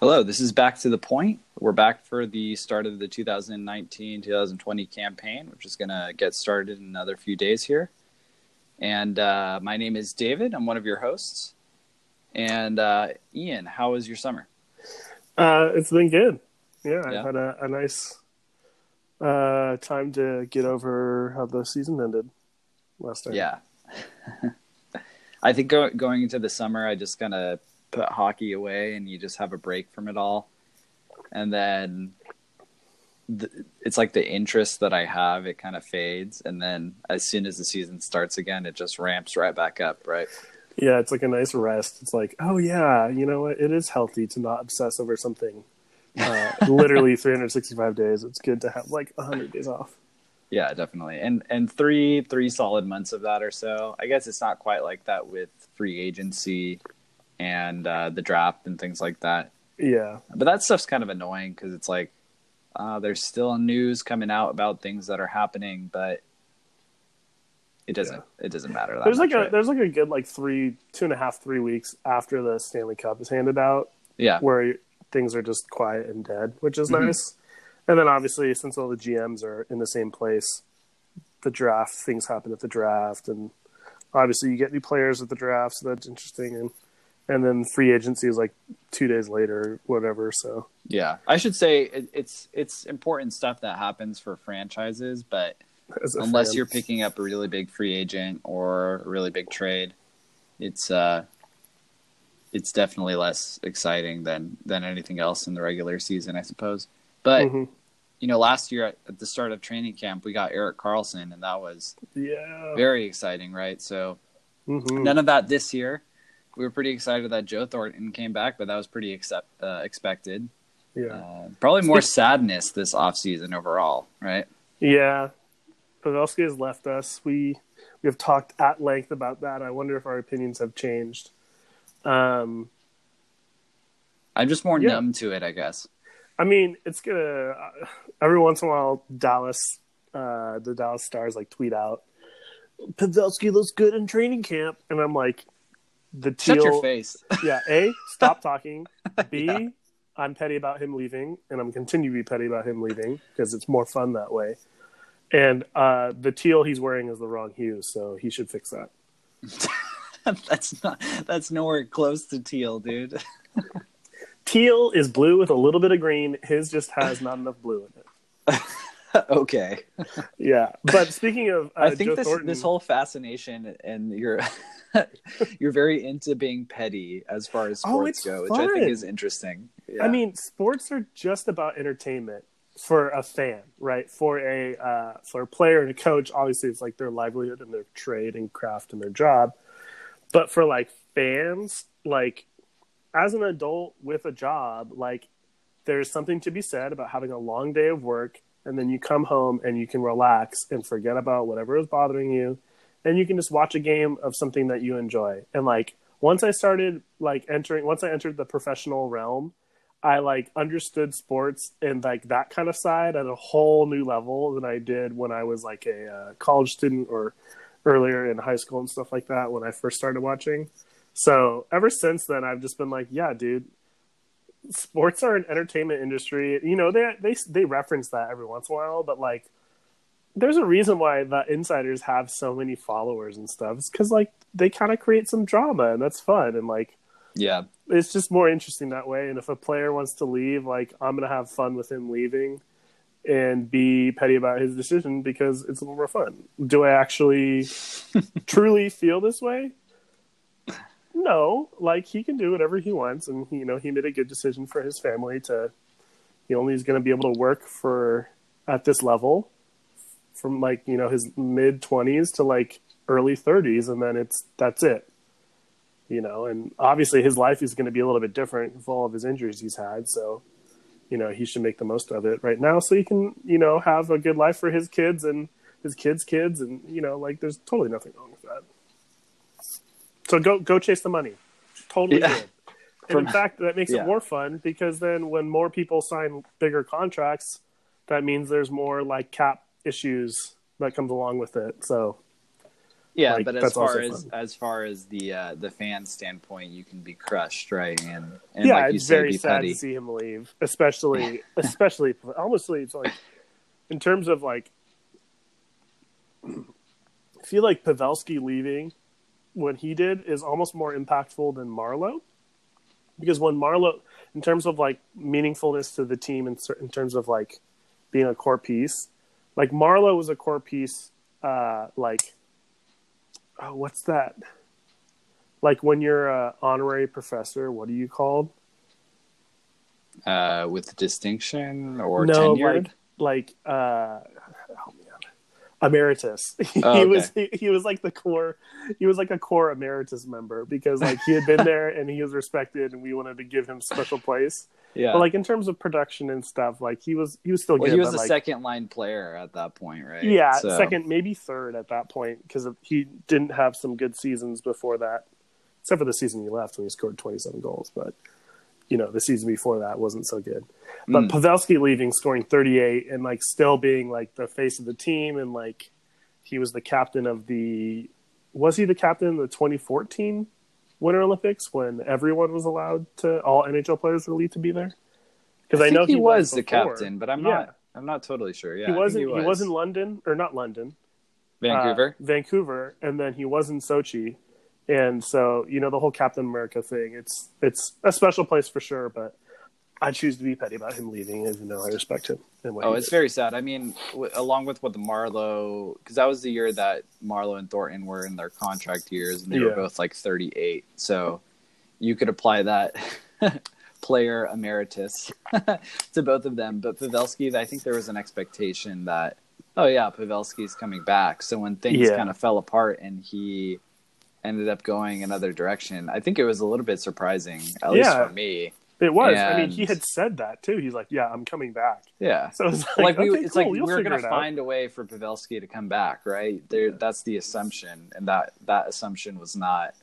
Hello, this is Back to the Point. We're back for the start of the 2019 2020 campaign, which is going to get started in another few days here. And uh, my name is David. I'm one of your hosts. And uh, Ian, how was your summer? Uh, it's been good. Yeah, Yeah. I've had a, a nice uh, time to get over how the season ended last night. Yeah. I think go- going into the summer, I just kind of put hockey away and you just have a break from it all. And then th- it's like the interest that I have, it kind of fades. And then as soon as the season starts again, it just ramps right back up, right? Yeah, it's like a nice rest. It's like, oh yeah, you know what? It is healthy to not obsess over something. Uh, literally 365 days. It's good to have like 100 days off. Yeah, definitely. And and three three solid months of that or so. I guess it's not quite like that with free agency and uh, the draft and things like that. Yeah, But that stuff's kind of annoying because it's like uh, there's still news coming out about things that are happening, but it doesn't it doesn't matter that there's much. like a right? there's like a good like three two and a half three weeks after the Stanley Cup is handed out yeah, where things are just quiet and dead, which is Mhm. nice. And then obviously, since all the GMs are in the same place, the draft things happen at the draft, and obviously you get new players at the draft, so that's interesting. And and then free agency is like two days later, whatever. So yeah. I should say it, it's it's important stuff that happens for franchises, but unless fan- you're picking up a really big free agent or a really big trade, it's uh, it's definitely less exciting than than anything else in the regular season, I suppose. But Mhm. you know, last year at, at the start of training camp, we got Erik Karlsson, and that was yeah, very exciting, right? So Mhm. none of that this year. We were pretty excited that Joe Thornton came back, but that was pretty accept, uh, expected. yeah, Uh, probably more sadness this offseason overall, right? yeah. Pavelski has left us. We we have talked at length about that. I wonder if our opinions have changed. Um, I'm just more Yeah. numb to it, I guess. I mean, it's gonna uh, every once in a while Dallas, uh, the Dallas Stars like tweet out, Pavelski looks good in training camp, and I'm like, the teal, Shut your face. yeah. A, stop talking. B, Yeah. am petty about him leaving, and I'm continue to be petty about him leaving because it's more fun that way. And uh, the teal he's wearing is the wrong hue, so he should fix that. that's not. That's nowhere close to teal, dude. Teal is blue with a little bit of green. His just has not enough blue in it. okay. Yeah, but speaking of, uh, I think Joe this Thornton, this whole fascination and you're you're very into being petty as far as Oh, sports it's go, which I think is interesting. Yeah. I mean, sports are just about entertainment for a fan, right? For a uh, for a player and a coach, obviously it's like their livelihood and their trade and craft and their job. But for like fans, like as an adult with a job, like there's something to be said about having a long day of work and then you come home and you can relax and forget about whatever is bothering you and you can just watch a game of something that you enjoy. And like once I started like entering once I entered the professional realm, I like understood sports and like that kind of side at a whole new level than I did when I was like a uh, college student or earlier in high school and stuff like that when I first started watching. So ever since then, I've just been like, yeah, dude, sports are an entertainment industry. You know, they they they reference that every once in a while, but like, there's a reason why the insiders have so many followers and stuff. It's because like they kind of create some drama and that's fun and like yeah, it's just more interesting that way. And if a player wants to leave, like I'm gonna have fun with him leaving, and be petty about his decision because it's a little more fun. Do I actually truly feel this way? No, like he can do whatever he wants, and he, you know he made a good decision for his family to. He only is going to be able to work for at this level, from like you know his mid twenties to like early thirties, and then it's that's it you know, and obviously his life is going to be a little bit different with all of his injuries he's had. So, you know, he should make the most of it right now so he can, you know, have a good life for his kids and his kids' kids. And, you know, like there's totally nothing wrong with that. So go, go chase the money. Totally Yeah. good. And in fact, that makes yeah. it more fun because then when more people sign bigger contracts, that means there's more like cap issues that comes along with it. So, Yeah, Like, but as far as fun. as far as the uh, the fan standpoint, you can be crushed, right? And and yeah, like you it's say, very sad petty. to see him leave, especially especially honestly, it's like in terms of like I feel like Pavelski leaving when he did is almost more impactful than Marleau because when Marleau, in terms of like meaningfulness to the team, in, in terms of like being a core piece, like Marleau was a core piece, uh, like oh, what's that? Like when you're a honorary professor, what are you called? uh, with distinction or no, tenured. like like uh, emeritus. he Oh, okay. was he, he was like the core. He was like a core emeritus member because like he had been there and he was respected, and we wanted to give him special place. yeah, But like in terms of production and stuff, like he was he was still well, good. he was but, a like, second line player at that point, right? Yeah, So- second, maybe third at that point because he didn't have some good seasons before that, except for the season he left when he scored 27 goals. But you know, the season before that wasn't so good. But Mm. Pavelski leaving, scoring 38, and like still being like the face of the team, and like he was the captain of the. Was he the captain of the 2014 Winter Olympics when everyone was allowed to? All NHL players were allowed to be there. Because I, think know he, was the before. captain, but I'm Yeah. not. I'm not totally sure. Yeah, he wasn't. He He, was, was. in London or not London, Vancouver. uh, Vancouver, and then he was in Sochi, and so you know the whole Captain America thing. It's it's a special place for sure, but I choose to be petty about him leaving, even though I respect him. And what Oh, it's did. very sad. I mean, w- along with what the Marleau, because that was the year that Marleau and Thornton were in their contract years, and they were both like 38. So you could apply that player emeritus to both of them. But Pavelski, I think there was an expectation that, oh yeah, Pavelski's coming back. So when things Yeah. kind of fell apart and he ended up going another direction, I think it was a little bit surprising, at least for me. it was. I mean, he had said that too. He's like, "Yeah, I'm coming back." Yeah. So it's like, like we, it's cool, like we're gonna out. find a way for Pavelski to come back, right? There, that's the assumption, and that that assumption was not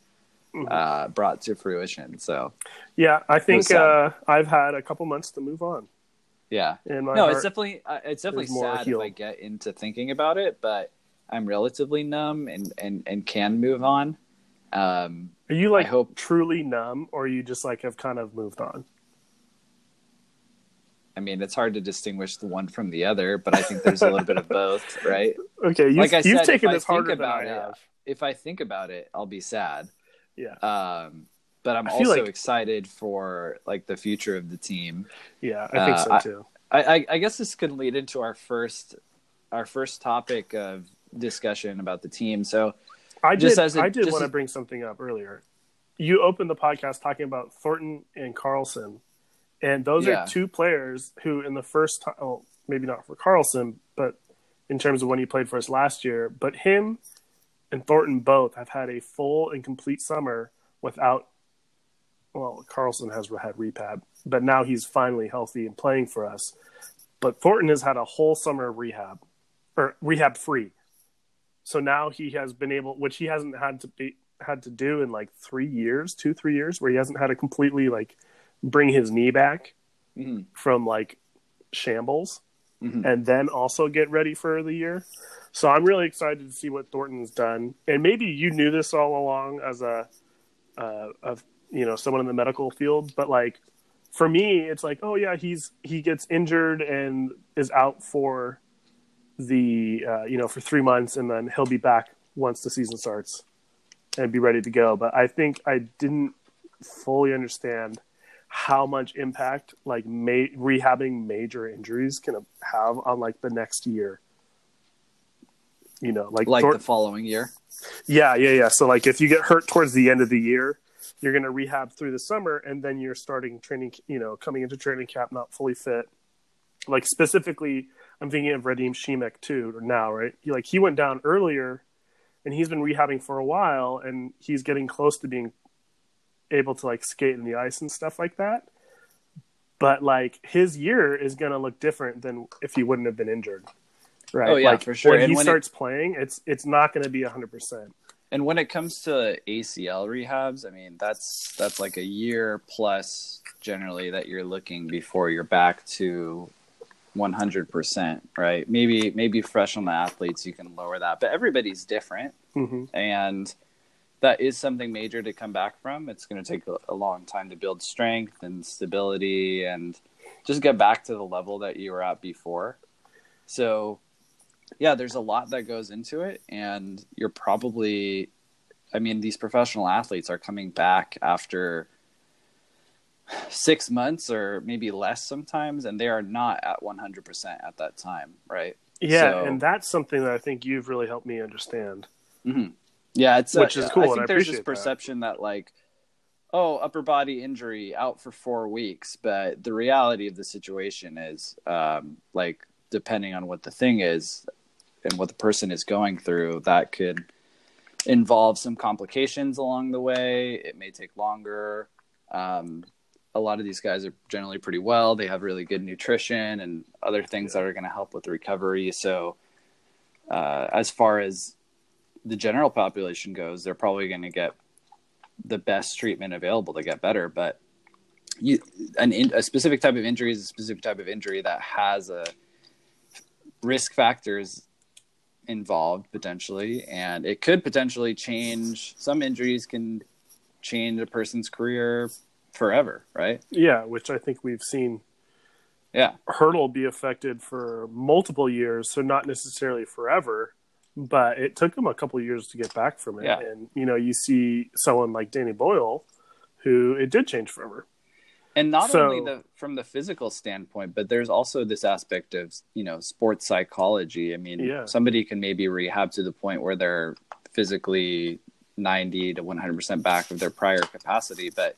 Mhm. uh, brought to fruition. So Yeah, I think uh, I've had a couple months to move on. yeah, no, it's definitely uh, it's definitely sad healed. if I get into thinking about it, but I'm relatively numb and and and can move on. Um, are you like I hope- truly numb, or you just like have kind of moved on? I mean, it's hard to distinguish the one from the other, but I think there's a little bit of both, right? Okay, you've, Like I you've said, taken if I this harder think than I about it. If I think about it, I'll be sad. Yeah, Um, but I'm also like- excited for like the future of the team. yeah, I think uh, so too. I, I, I guess this could lead into our first our first topic of discussion about the team. So I just did. as a- I did want to bring something up earlier. You opened the podcast talking about Thornton and Karlsson, and those Yeah. are two players who, in the first time, well, maybe not for Karlsson, but in terms of when he played for us last year, but him and Thornton both have had a full and complete summer without. Well, Karlsson has had rehab, but now he's finally healthy and playing for us. But Thornton has had a whole summer of rehab, or rehab free. So now he has been able, which he hasn't had to be had to do in like three years, two three years, where he hasn't had to completely like bring his knee back mhm, from like shambles, mhm. and then also get ready for the year. So I'm really excited to see what Thornton's done, and maybe you knew this all along as a uh, of you know someone in the medical field, but like for me, it's like oh yeah, he's he gets injured and is out for the uh, you know for three months, and then he'll be back once the season starts and be ready to go. But I think I didn't fully understand how much impact like ma- rehabbing major injuries can have on like the next year. You know, like, like Thor- the following year. yeah, yeah, yeah. So like if you get hurt towards the end of the year, you're going to rehab through the summer and then you're starting training, you know, coming into training camp not fully fit. Like specifically, I'm thinking of Radim Simek too or now, right? He, like he went down earlier and he's been rehabbing for a while and he's getting close to being able to like skate in the ice and stuff like that. But like his year is going to look different than if he wouldn't have been injured. Right? Oh, yeah, like, for sure. When And he when it- starts playing, it's it's not going to be 100%. And when it comes to ACL rehabs, I mean that's that's like a year plus generally that you're looking before you're back to 100%, right? Maybe maybe professional athletes you can lower that, but everybody's different hmm and that is something major to come back from. It's going to take a, a long time to build strength and stability and just get back to the level that you were at before. So, yeah, there's a lot that goes into it, and you're probably, I mean, these professional athletes are coming back after six months or maybe less sometimes, and they are not at 100% at that time, right? Yeah, So- and that's something that I think you've really helped me understand. hmm Yeah, it's Which uh, is cool, I think I there's this appreciate that. perception that. like, oh, upper body injury, out for four weeks, but the reality of the situation is, um, like, depending on what the thing is and what the person is going through, that could involve some complications along the way. It may take longer. Um, a lot of these guys are generally pretty well. They have really good nutrition and other things that are going to help with recovery. So, uh, as far as the general population goes, they're probably going to get the best treatment available to get better. But you, an in, a specific type of injury is a specific type of injury that has a risk factors involved potentially, and it could potentially change. Some injuries can change a person's career forever, right? Yeah, which I think we've seen Yeah, Hertl be affected for multiple years, so not necessarily forever, but it took him a couple years to get back from it. Yeah. And you know, you see someone like Danny Boyle, who it did change forever. and not So- only the from the physical standpoint but there's also this aspect of you know sports psychology i mean Yeah. somebody can maybe rehab to the point where they're physically 90 to 100% back of their prior capacity but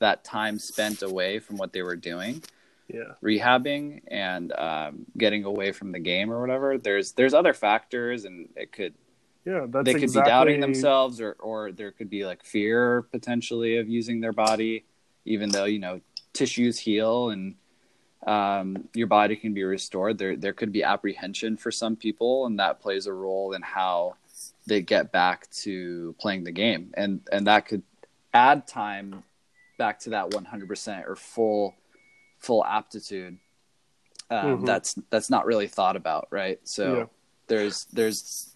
that time spent away from what they were doing Yeah, rehabbing and um, getting away from the game or whatever there's there's other factors and it could yeah, that's they could exactly, be doubting themselves or or there could be like fear potentially of using their body even though you know tissues heal and um, your body can be restored. There there could be apprehension for some people and that plays a role in how they get back to playing the game. And and that could add time back to that 100% or full full aptitude um, Mhm. that's that's not really thought about right so Yeah. there's there's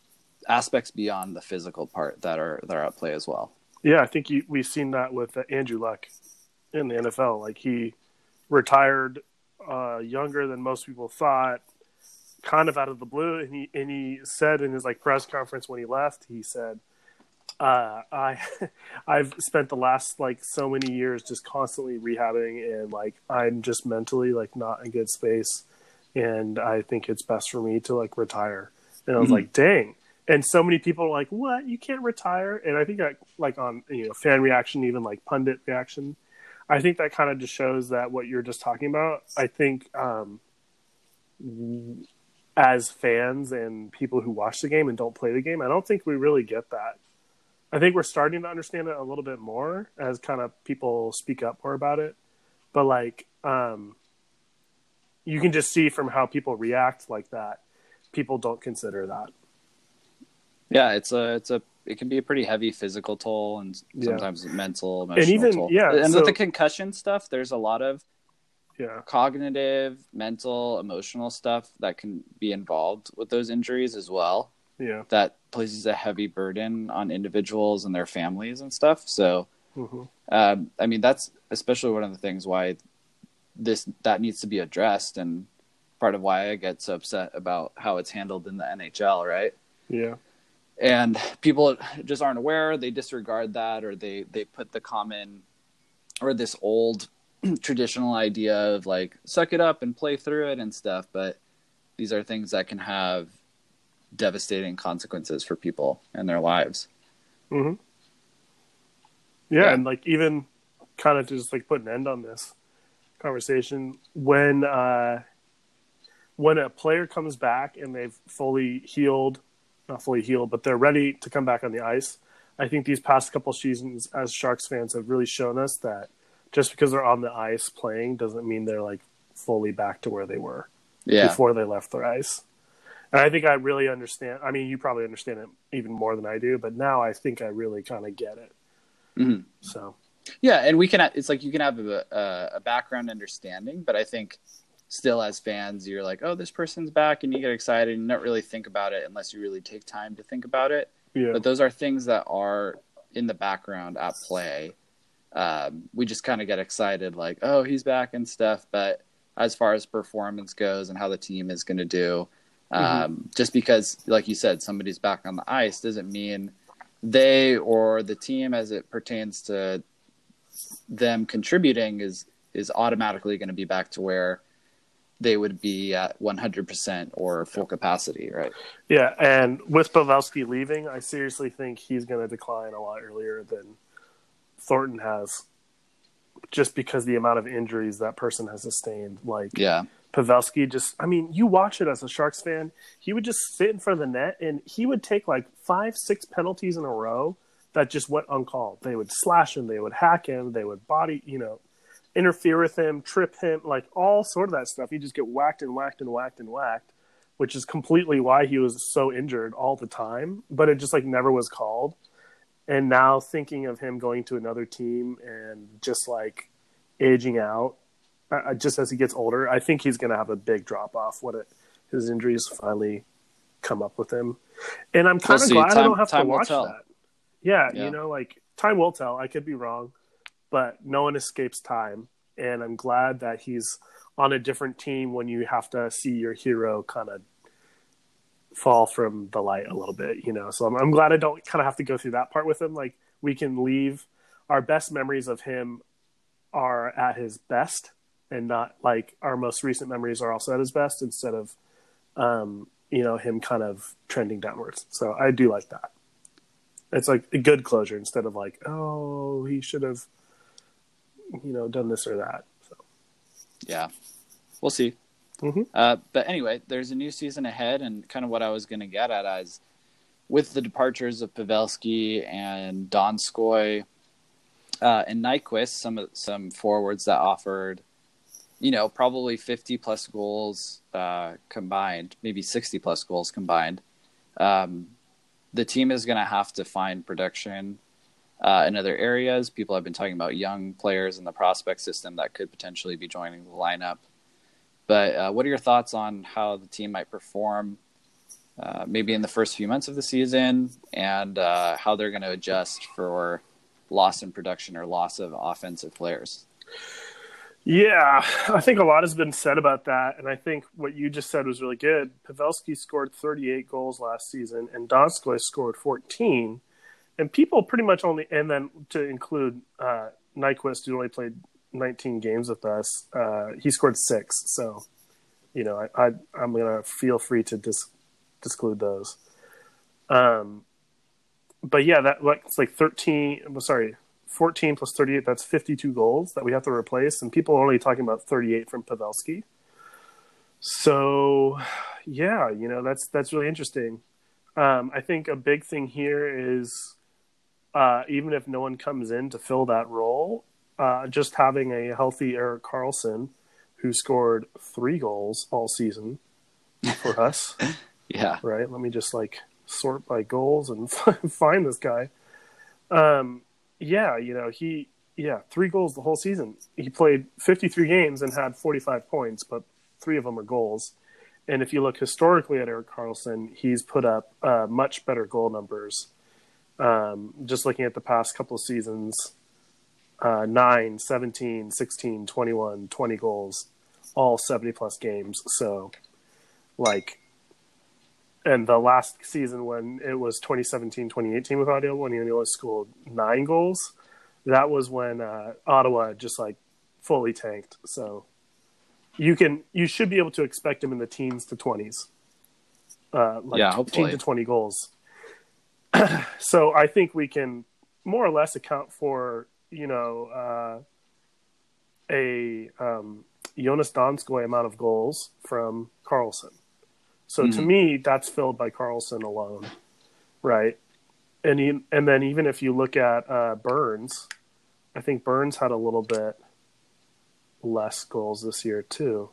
aspects beyond the physical part that are that are at play as well. Yeah, I think you, we've seen that with uh, Andrew Luck in the NFL. Like he retired uh, younger than most people thought, kind of out of the blue. And he and he said in his like press conference when he left, he said, uh, "I I've spent the last like so many years just constantly rehabbing, and like I'm just mentally like not in good space, and I think it's best for me to like retire." And I was Mhm. like, "Dang." and so many people are like what you can't retire and i think that like on you know fan reaction even like pundit reaction i think that kind of just shows that what you're just talking about i think um as fans and people who watch the game and don't play the game i don't think we really get that i think we're starting to understand it a little bit more as kind of people speak up more about it but like um you can just see from how people react like that people don't consider that Yeah, it's a it's a it can be a pretty heavy physical toll and Yeah. sometimes mental, emotional and even- toll. yeah, and so- with the concussion stuff, there's a lot of yeah cognitive, mental, emotional stuff that can be involved with those injuries as well. Yeah. That places a heavy burden on individuals and their families and stuff. So, hmm um, I mean, that's especially one of the things why this that needs to be addressed, and part of why I get so upset about how it's handled in the NHL, right? yeah. And people just aren't aware. They disregard that or they they put the common or this old traditional idea of like suck it up and play through it and stuff. But these are things that can have devastating consequences for people and their lives hmm Yeah, Yeah. and like even kind of to just like put an end on this conversation when uh when a player comes back and they've fully healed, not fully healed, but they're ready to come back on the ice. I think these past couple seasons as Sharks fans have really shown us that just because they're on the ice playing doesn't mean they're like fully back to where they were yeah before they left their ice. And I think I really understand. I mean, you probably understand it even more than I do, but now I think I really kind of get it. Mhm. So, yeah and we can it's like you can have a, a, background understanding but i think still as fans, you're like, oh, this person's back, and you get excited, and you don't really think about it unless you really take time to think about it. Yeah. But those are things that are in the background at play. Um, we just kind of get excited, like, oh, he's back and stuff. But as far as performance goes and how the team is going to do, um, just because, like you said, somebody's back on the ice doesn't mean they or the team, as it pertains to them contributing, is is automatically going to be back to where they would be at 100% or full capacity, right? Yeah, and with Pavelski leaving, I seriously think he's going to decline a lot earlier than Thornton has, just because the amount of injuries that person has sustained. Like, Yeah. Pavelski just, I mean, you watch it as a Sharks fan, he would just sit in front of the net and he would take like five, six penalties in a row that just went uncalled. They would slash him, they would hack him, they would body, you know, interfere with him, trip him, like all sort of that stuff. He'd just get whacked and whacked and whacked and whacked, which is completely why he was so injured all the time, but it just like never was called. And now thinking of him going to another team and just like aging out, uh, just as he gets older, I think he's going to have a big drop off when it, his injuries finally come up with him. And I'm kind of see. glad I don't have to watch that. Yeah, Yeah. you know, like time will tell. I could be wrong, but no one escapes time. And I'm glad that he's on a different team when you have to see your hero kind of fall from the light a little bit, you know. So I'm, I'm glad I don't kind of have to go through that part with him. Like we can leave our best memories of him are at his best and not like our most recent memories are also at his best instead of um, you know, him kind of trending downwards. So I do like that. It's like a good closure instead of like, oh, he should have you know, done this or that. So Yeah. We'll see. Mhm. Uh, but anyway, there's a new season ahead, and kind of what I was going to get at is with the departures of Pavelski and Donskoi uh, and Nyquist, some some forwards that offered, you know, probably 50 plus goals uh, combined, maybe 60 plus goals combined. Um, the team is going to have to find production uh, in other areas. People have been talking about young players in the prospect system that could potentially be joining the lineup. But uh, what are your thoughts on how the team might perform, uh, maybe in the first few months of the season, and uh, how they're going to adjust for loss in production or loss of offensive players? Yeah, I think a lot has been said about that, and I think what you just said was really good. Pavelski scored 38 goals last season, and Donskoi scored 14. And people pretty much only, and then to include uh, Nyquist, who only played 19 games with us, uh, he scored six. So, you know, I, I I'm gonna feel free to dis- disclude those. Um, but yeah, that like it's like 13. well, Sorry, 14 plus 38, that's 52 goals that we have to replace. And people are only talking about 38 from Pavelski. So, yeah, you know, that's, that's really interesting. Um, I think a big thing here is uh, even if no one comes in to fill that role, uh, just having a healthy Erik Karlsson who scored three goals all season for us Yeah, right? Let me just like sort by goals and find this guy. Um, yeah, you know, he, yeah, three goals the whole season. He played 53 games and had 45 points, but three of them are goals. And if you look historically at Erik Karlsson, he's put up uh, much better goal numbers. Um, just looking at the past couple of seasons, uh, 9, 17, 16, 21, 20 goals, all 70 plus games. So, like, and the last season when it was 2017 2018 with Ottawa when he only scored nine goals that was when uh, Ottawa just like fully tanked. So you can you should be able to expect him in the teens to 20s uh, like Yeah, 15 hopefully. to 20 goals. So I think we can more or less account for you know uh, a um, Joonas Donskoi amount of goals from Karlsson so to Mhm. me, that's filled by Karlsson alone, right? And he, and then even if you look at uh, Burns, I think Burns had a little bit less goals this year too.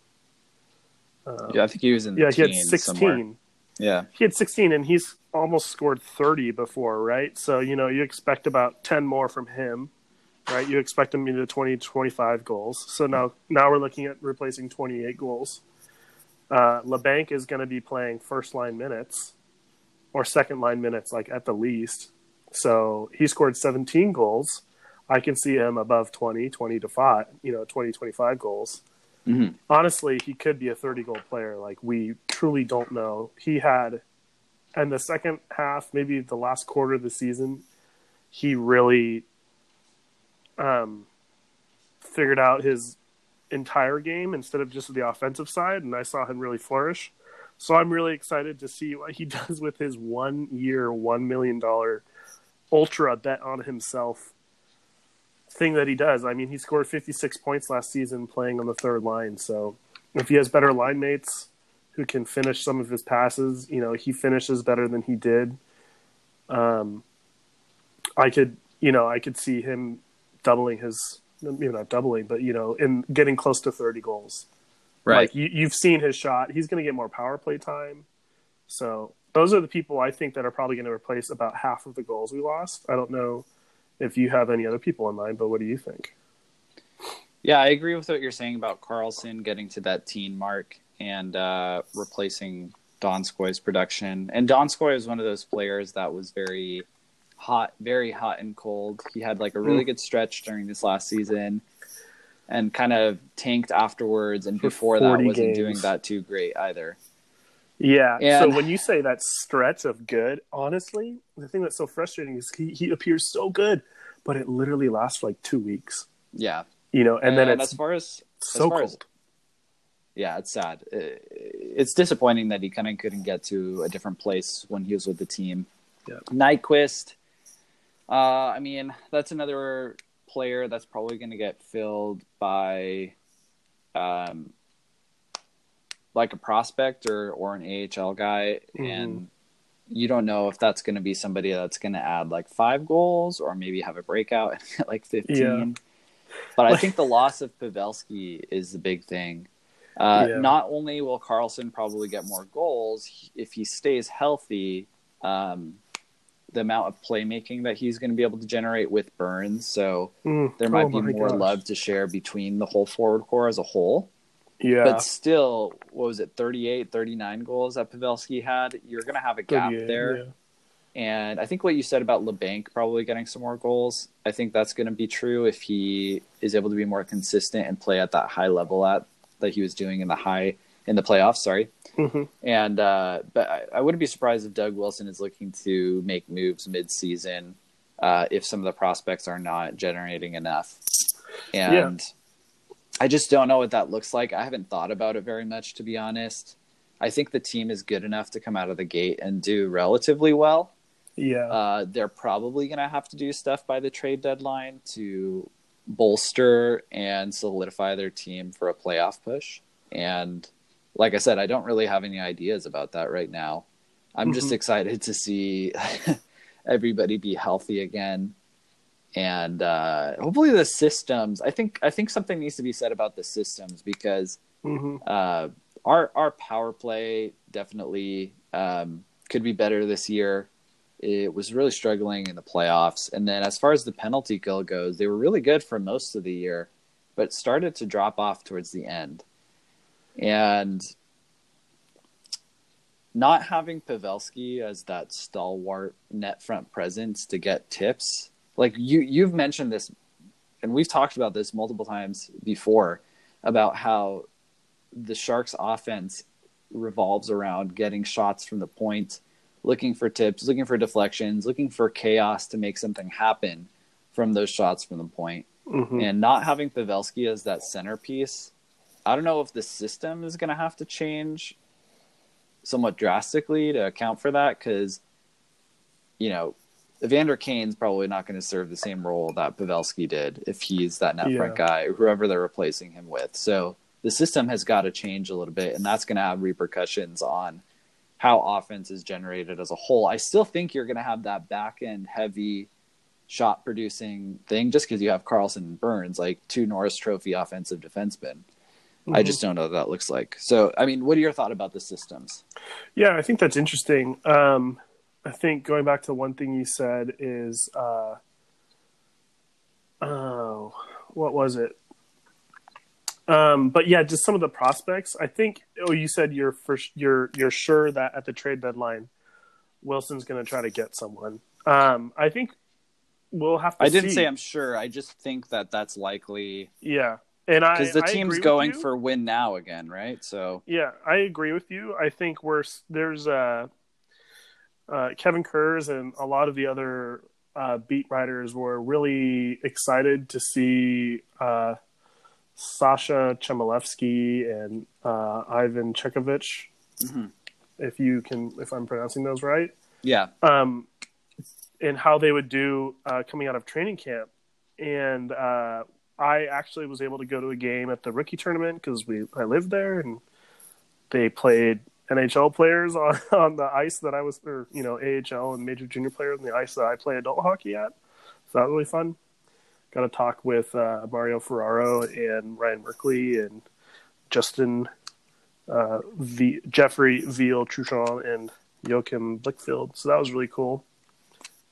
Uh, yeah. I think he was in the yeah, he had 16. somewhere. Yeah, He had 16, and he's almost scored 30 before, right? So you know you expect about 10 more from him, right? You expect him to 20, 25 goals. So now, now we're looking at replacing 28 goals. Uh, Labanc is going to be playing first line minutes or second line minutes, like at the least. So he scored 17 goals. I can see him above 20, 20 to 5, you know, 20, 25 goals. Mhm. Honestly, he could be a 30 goal player. Like, we truly don't know. He had, and the second half, maybe the last quarter of the season, he really um, figured out his entire game instead of just the offensive side, and I saw him really flourish. So I'm really excited to see what he does with his one year, one million dollar ultra bet on himself thing that he does. I mean, he scored 56 points last season playing on the third line. So if he has better line mates who can finish some of his passes, you know, he finishes better than he did. Um, I could, you know, I could see him doubling his, maybe not doubling, but you know, in getting close to 30 goals. Right. Like you, you've seen his shot. He's going to get more power play time. So those are the people I think that are probably going to replace about half of the goals we lost. I don't know if you have any other people in mind, but what do you think? Yeah, I agree with what you're saying about Karlsson getting to that teen mark and uh, replacing Donskoi's production. And Donskoi is one of those players that was very hot, very hot and cold. He had like a really Mm. good stretch during this last season and kind of tanked afterwards. And before that, wasn't doing that too great either. Yeah. And- so when you say that stretch of good, honestly, the thing that's so frustrating is he, he appears so good, but it literally lasts like two weeks. Yeah. You know, and, then it's as far as so far as- cold. yeah, it's sad. It's disappointing that he kind of couldn't get to a different place when he was with the team. Yeah. Nyquist, uh, I mean, that's another player that's probably going to get filled by, um, like a prospect or or an AHL guy, Mhm. and you don't know if that's going to be somebody that's going to add like five goals or maybe have a breakout and get like fifteen. Yeah. But I think the loss of Pavelski is the big thing. Uh, Yeah. Not only will Karlsson probably get more goals if he stays healthy, um, the amount of playmaking that he's going to be able to generate with Burns. So Mm. there might Oh be more gosh. love to share between the whole forward core as a whole. Yeah. But still, what was it, 38, 39 goals that Pavelski had? You're going to have a gap there. yeah. And I think what you said about Labanc probably getting some more goals, I think that's going to be true if he is able to be more consistent and play at that high level at that he was doing in the high in the playoffs. Sorry, Mhm. and uh, but I, I wouldn't be surprised if Doug Wilson is looking to make moves mid-season uh, if some of the prospects are not generating enough. And I just don't know what that looks like. I haven't thought about it very much, to be honest. I think the team is good enough to come out of the gate and do relatively well. Yeah. Uh, they're probably going to have to do stuff by the trade deadline to bolster and solidify their team for a playoff push. And like I said, I don't really have any ideas about that right now. I'm just Mhm. excited to see everybody be healthy again. And uh, hopefully the systems. I think I think something needs to be said about the systems because hmm uh, our our power play definitely um, could be better this year. It was really struggling in the playoffs, and then as far as the penalty kill goes, they were really good for most of the year, but started to drop off towards the end. And not having Pavelski as that stalwart net front presence to get tips, like you you've mentioned this, and we've talked about this multiple times before about how the Sharks offense revolves around getting shots from the point, looking for tips, looking for deflections, looking for chaos to make something happen from those shots from the point. hmm And not having Pavelski as that centerpiece, I don't know if the system is going to have to change somewhat drastically to account for that because, you know, Evander Kane's probably not going to serve the same role that Pavelski did if he's that net front Yeah. guy, whoever they're replacing him with. So the system has got to change a little bit, and that's going to have repercussions on how offense is generated as a whole. I still think you're going to have that back end heavy shot producing thing just because you have Karlsson and Burns, like two Norris Trophy offensive defensemen. I Mhm. just don't know what that looks like. So, I mean, what are your thought about the systems? Yeah, I think that's interesting. Um, I think going back to one thing you said is uh, oh, what was it? Um, but yeah, just some of the prospects. I think. Oh, you said you're for you're you're sure that at the trade deadline, Wilson's going to try to get someone. Um, I think we'll have to. I didn't see. say I'm sure. I just think that that's likely Yeah, and I because the team's going for win now again, right? So Yeah, I agree with you. I think we're there's uh, uh, Kevin Kurz and a lot of the other uh, beat writers were really excited to see uh, Sasha Chmelevski and uh, Ivan Chekhovich, Mhm. if you can, if I'm pronouncing those right, yeah, um, and how they would do uh, coming out of training camp. And uh, I actually was able to go to a game at the rookie tournament because we I lived there, and they played NHL players on, on the ice that I was, or you know, AHL and major junior players on the ice that I play adult hockey at. So that was really fun. Got to talk with uh, Mario Ferraro and Ryan Merkley and Justin uh, v- Jeffrey Viel Truchon and Joachim Blichfeld. So that was really cool.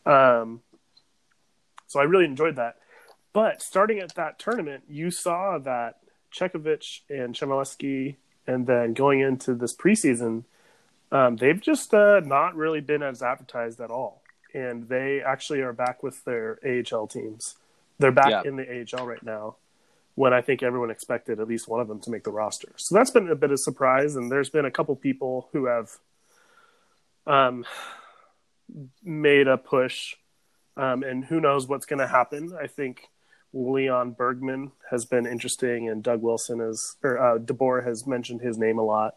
Um, so I really enjoyed that. But starting at that tournament, you saw that Chekhovich and Chmelevski, and then going into this preseason, um, they've just uh, not really been as advertised at all. And they actually are back with their AHL teams. They're back Yeah. in the AHL right now, when I think everyone expected at least one of them to make the roster. So that's been a bit of surprise. And there's been a couple people who have um, made a push, um, and who knows what's going to happen. I think Lean Bergmann has been interesting, and Doug Wilson is, or uh, DeBoer has mentioned his name a lot.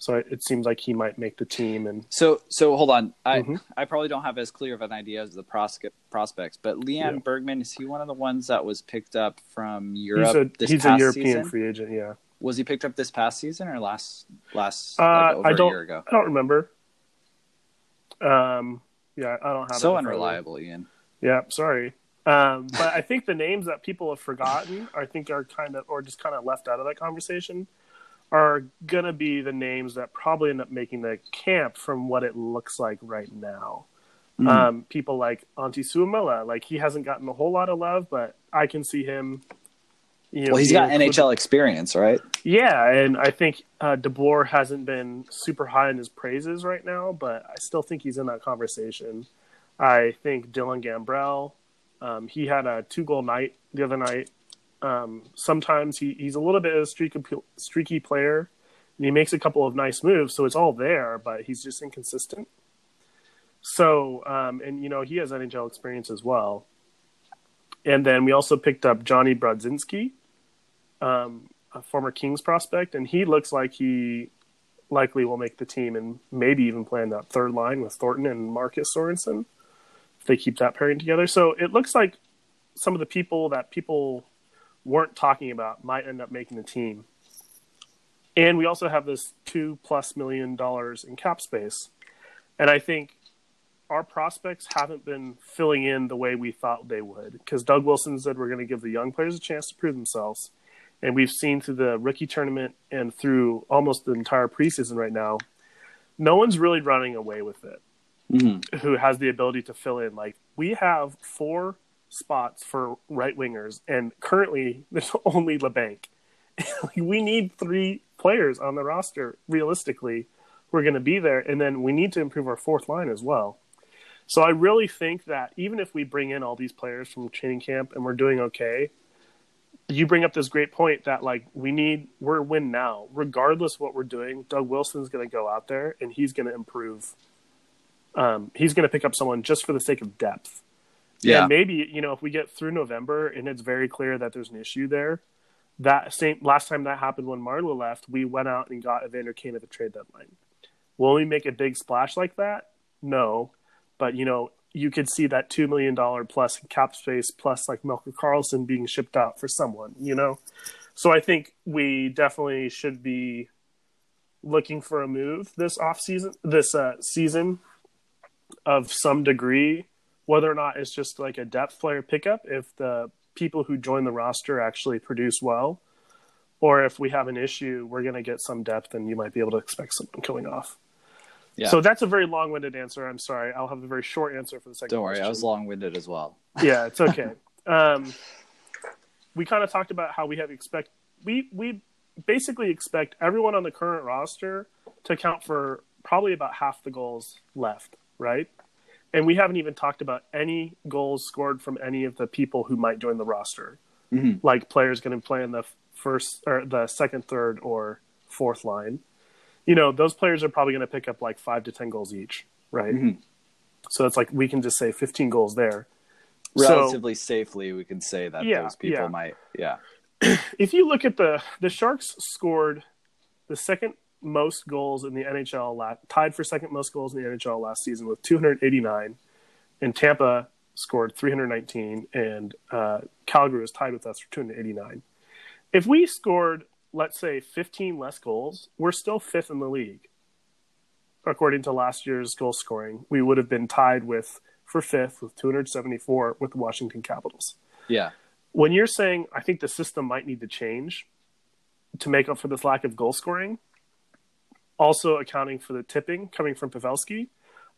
So it, seems like he might make the team. And So so hold on. I Mhm. I probably don't have as clear of an idea as the prospe- prospects, but Lean Yeah. Bergmann is he one of the ones that was picked up from he's Europe a this he's a European season? free agent. Yeah, Was he picked up this past season or last last Uh, like, over I a don't- year ago? I don't remember. Um, yeah, I don't have So in front of me. unreliable, Ian. Yeah, sorry. Um, but I think the names that people have forgotten, I think are kind of, or just kind of left out of that conversation, are gonna be the names that probably end up making the camp from what it looks like right now. Mm. Um, people like Antti Suomela, like he hasn't gotten a whole lot of love, but I can see him. You know, well, he's got included- NHL experience, right? yeah, and I think uh, DeBoer hasn't been super high in his praises right now, but I still think he's in that conversation. I think Dylan Gambrell, um, he had a two goal night the other night. Um, sometimes he, he's a little bit of a streaky, streaky player, and he makes a couple of nice moves, so it's all there, but he's just inconsistent. So, um, and you know, he has NHL experience as well. And then we also picked up Jonny Brodzinski, um, a former Kings prospect, and he looks like he likely will make the team and maybe even play in that third line with Thornton and Marcus Sorensen they keep that pairing together. So it looks like some of the people that people weren't talking about might end up making the team. And we also have this two plus million dollars in cap space. And I think our prospects haven't been filling in the way we thought they would. Because Doug Wilson said we're going to give the young players a chance to prove themselves. And we've seen through the rookie tournament and through almost the entire preseason right now, no one's really running away with it Mm-hmm. who has the ability to fill in. Like we have four spots for right wingers, and currently there's only Labanc. we need three players on the roster realistically. We're going to be there, and then we need to improve our fourth line as well. So I really think that even if we bring in all these players from training camp and we're doing okay, you bring up this great point that like we need we're win now regardless what we're doing. Doug Wilson's going to go out there and he's going to improve um, he's going to pick up someone just for the sake of depth. Yeah. And maybe, you know, if we get through November and it's very clear that there's an issue there, that same last time that happened when Marleau left, we went out and got Evander Kane at the trade deadline. Will we make a big splash like that? No. But, you know, you could see that $2 million plus cap space plus like Melker Karlsson being shipped out for someone, you know? So I think we definitely should be looking for a move this off season, this uh, season of some degree, whether or not it's just like a depth player pickup, if the people who join the roster actually produce well, or if we have an issue, we're going to get some depth and you might be able to expect someone going off. Yeah. So that's a very long winded answer. I'm sorry. I'll have a very short answer for the second Don't worry, I was long winded as well. Yeah, it's okay. um, we kind of talked about how we have expect we we basically expect everyone on the current roster to account for probably about half the goals left, right? And we haven't even talked about any goals scored from any of the people who might join the roster, Mhm. like players going to play in the first or the second, third, or fourth line. You know, those players are probably going to pick up like five to ten goals each, right? Mhm. So it's like we can just say 15 goals there. So- Relatively safely, we can say that Yeah, those people yeah. might. Yeah. if you look at the the Sharks scored the second most goals in the NHL last, tied for second most goals in the NHL last season with 289 and Tampa scored 319 and uh, Calgary was tied with us for 289 if we scored let's say 15 less goals we're still fifth in the league. According to last year's goal scoring we would have been tied with for fifth with 274 with the Washington Capitals. Yeah. when you're saying I think the system might need to change to make up for this lack of goal scoring, also accounting for the tipping coming from Pavelski,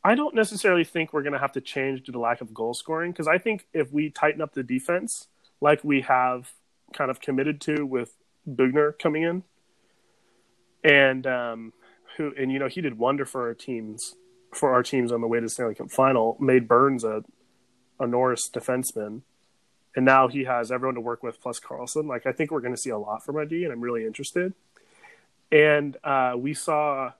I don't necessarily think we're going to have to change due to lack of goal scoring because I think if we tighten up the defense like we have kind of committed to with Boughner coming in, and um, who and you know he did wonder for our teams for our teams on the way to the Stanley Cup final, made Burns a a Norris defenseman and now he has everyone to work with plus Karlsson. Like I think we're going to see a lot from ID, and I'm really interested. And uh, we saw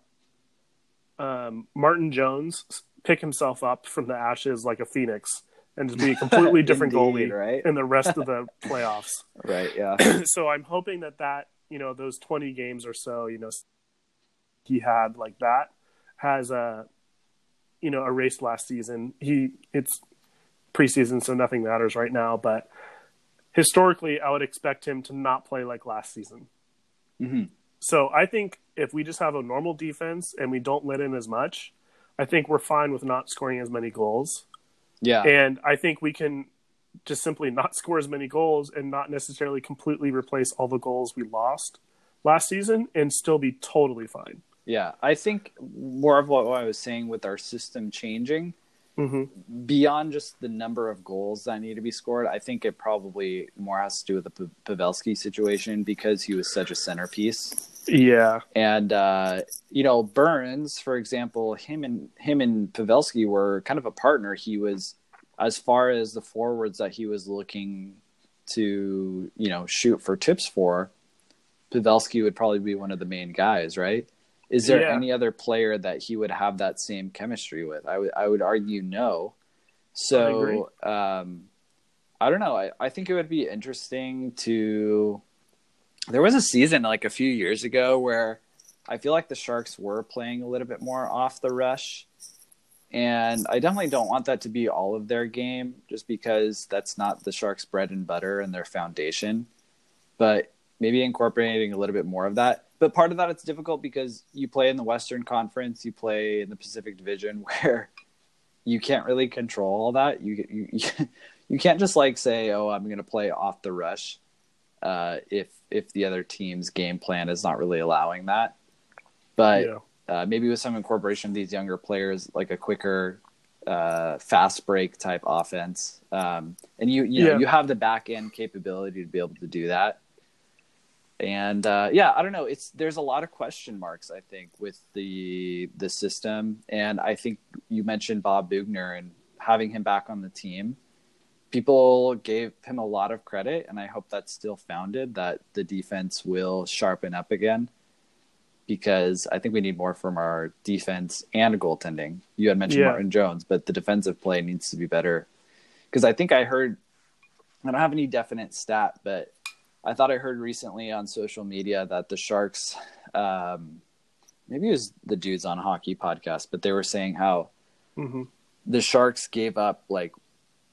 um, Martin Jones pick himself up from the ashes like a phoenix and just be a completely different Indeed, goalie right? in the rest of the playoffs. Right. Yeah. so I'm hoping that that you know those 20 games or so you know he had like that has a you know erased last season. He it's preseason so nothing matters right now, but historically I would expect him to not play like last season. hmm So I think if we just have a normal defense and we don't let in as much, I think we're fine with not scoring as many goals. Yeah. And I think we can just simply not score as many goals and not necessarily completely replace all the goals we lost last season and still be totally fine. Yeah, I think more of what I was saying with our system changing Mm-hmm. beyond just the number of goals that need to be scored. I think it probably more has to do with the P- Pavelski situation because he was such a centerpiece. Yeah. And uh, you know, Burns, for example, him and him and Pavelski were kind of a partner. He was as far as the forwards that he was looking to, you know, shoot for tips for. Pavelski would probably be one of the main guys, right? Is there Yeah. any other player that he would have that same chemistry with? I would I would argue no. So um, I don't know. I, I think it would be interesting to. There was a season like a few years ago where I feel like the Sharks were playing a little bit more off the rush. And I definitely don't want that to be all of their game just because that's not the Sharks' bread and butter and their foundation. But maybe incorporating a little bit more of that. But part of that it's difficult because you play in the Western Conference, you play in the Pacific Division where you can't really control all that. You you you can't just like say, "Oh, I'm going to play off the rush." Uh, if if the other team's game plan is not really allowing that, but yeah. uh, maybe with some incorporation of these younger players, like a quicker, uh, fast break type offense, um, and you you know Yeah. you have the back end capability to be able to do that. And uh, yeah, I don't know. It's there's a lot of question marks. I think with the the system, and I think you mentioned Bob Boughner and having him back on the team. People gave him a lot of credit, and I hope that's still founded. That the defense will sharpen up again because I think we need more from our defense and goaltending. You had mentioned Yeah. Martin Jones, but the defensive play needs to be better. Because I think I heard, I don't have any definite stat, but I thought I heard recently on social media that the Sharks, um, maybe it was the dudes on a hockey podcast, but they were saying how hmm the Sharks gave up like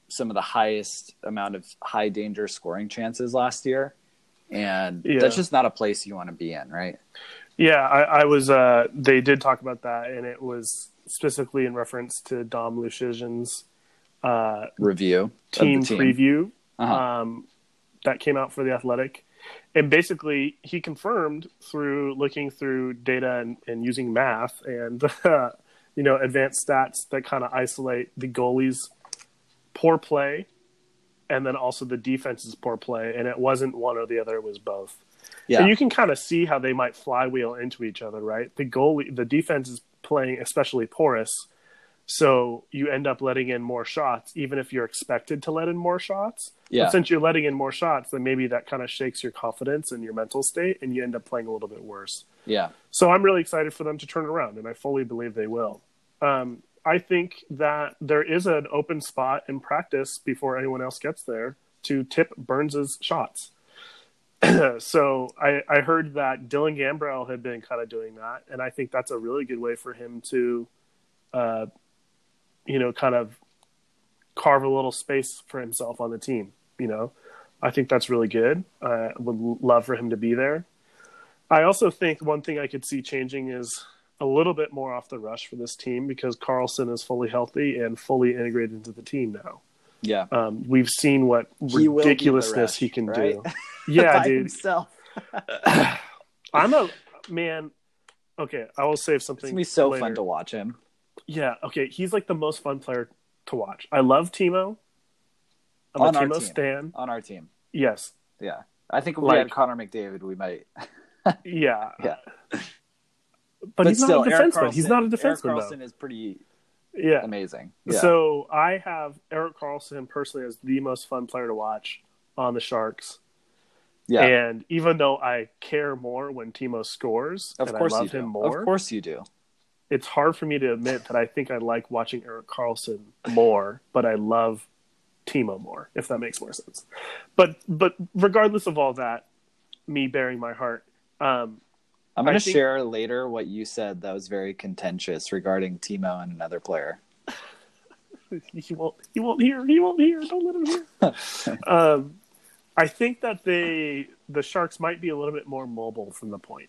some of the highest amount of high danger scoring chances last year. And Yeah. that's just not a place you want to be in, right? Yeah, I, I was. Uh, they did talk about that, and it was specifically in reference to Dom Luszczyszyn's uh, Review team, team. preview Uh-huh. um, that came out for the Athletic, and basically he confirmed through looking through data and, and using math and uh, you know advanced stats that kind of isolate the goalies' poor play and then also the defense's poor play, and it wasn't one or the other; it was both. Yeah. And you can kind of see how they might flywheel into each other, right? The goalie, the defense is playing especially porous, so you end up letting in more shots, even if you're expected to let in more shots. Yeah. But since you're letting in more shots, then maybe that kind of shakes your confidence and your mental state, and you end up playing a little bit worse. Yeah. So I'm really excited for them to turn around, and I fully believe they will. Um, I think that there is an open spot in practice before anyone else gets there to tip Burns's shots. so I, I heard that Dylan Gambrell had been kind of doing that, and I think that's a really good way for him to, uh, you know, kind of carve a little space for himself on the team. You know, I think that's really good. I would love for him to be there. I also think one thing I could see changing is a little bit more off the rush for this team because Karlsson is fully healthy and fully integrated into the team now. Yeah. Um, we've seen what He will beat the ridiculousness rush, he can right? do. Yeah, dude. himself. I'm a man. Okay, I will save It's something. gonna be so later. fun to watch him. Yeah, okay. He's like the most fun player to watch. I love Timo. I'm On a Timo team. stan. on our team. Yes. Yeah. I think if we Like- had Connor McDavid, we might. Yeah. Yeah. But, he's still, not a defenseman. He's not a defenseman though. Is pretty Yeah. amazing. Yeah. So I have Erik Karlsson personally as the most fun player to watch on the Sharks. yeah. And even though I care more when Timo scores of course I you love do. him more, Of course you do. it's hard for me to admit that I think I like watching Erik Karlsson more, but I love Timo more, if that makes more sense. But but regardless of all that, me bearing my heart, um, I'm going to think- share later what you said that was very contentious regarding Timo and another player. he won't he won't hear he won't hear don't let him hear um i think that they the sharks might be a little bit more mobile from the point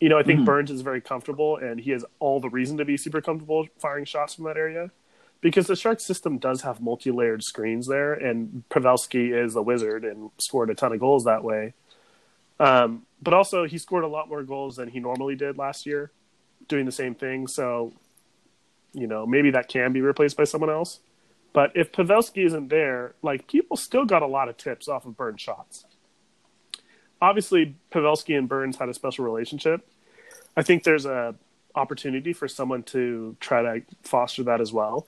you know i think Mhm. burns is very comfortable and he has all the reason to be super comfortable firing shots from that area because the sharks system does have multi-layered screens there and pavelski is a wizard and scored a ton of goals that way um, but also he scored a lot more goals than he normally did last year doing the same thing so you know, maybe that can be replaced by someone else. But if Pavelski isn't there, like people still got a lot of tips off of Burns shots. Obviously, Pavelski and Burns had a special relationship. I think there's a opportunity for someone to try to foster that as well.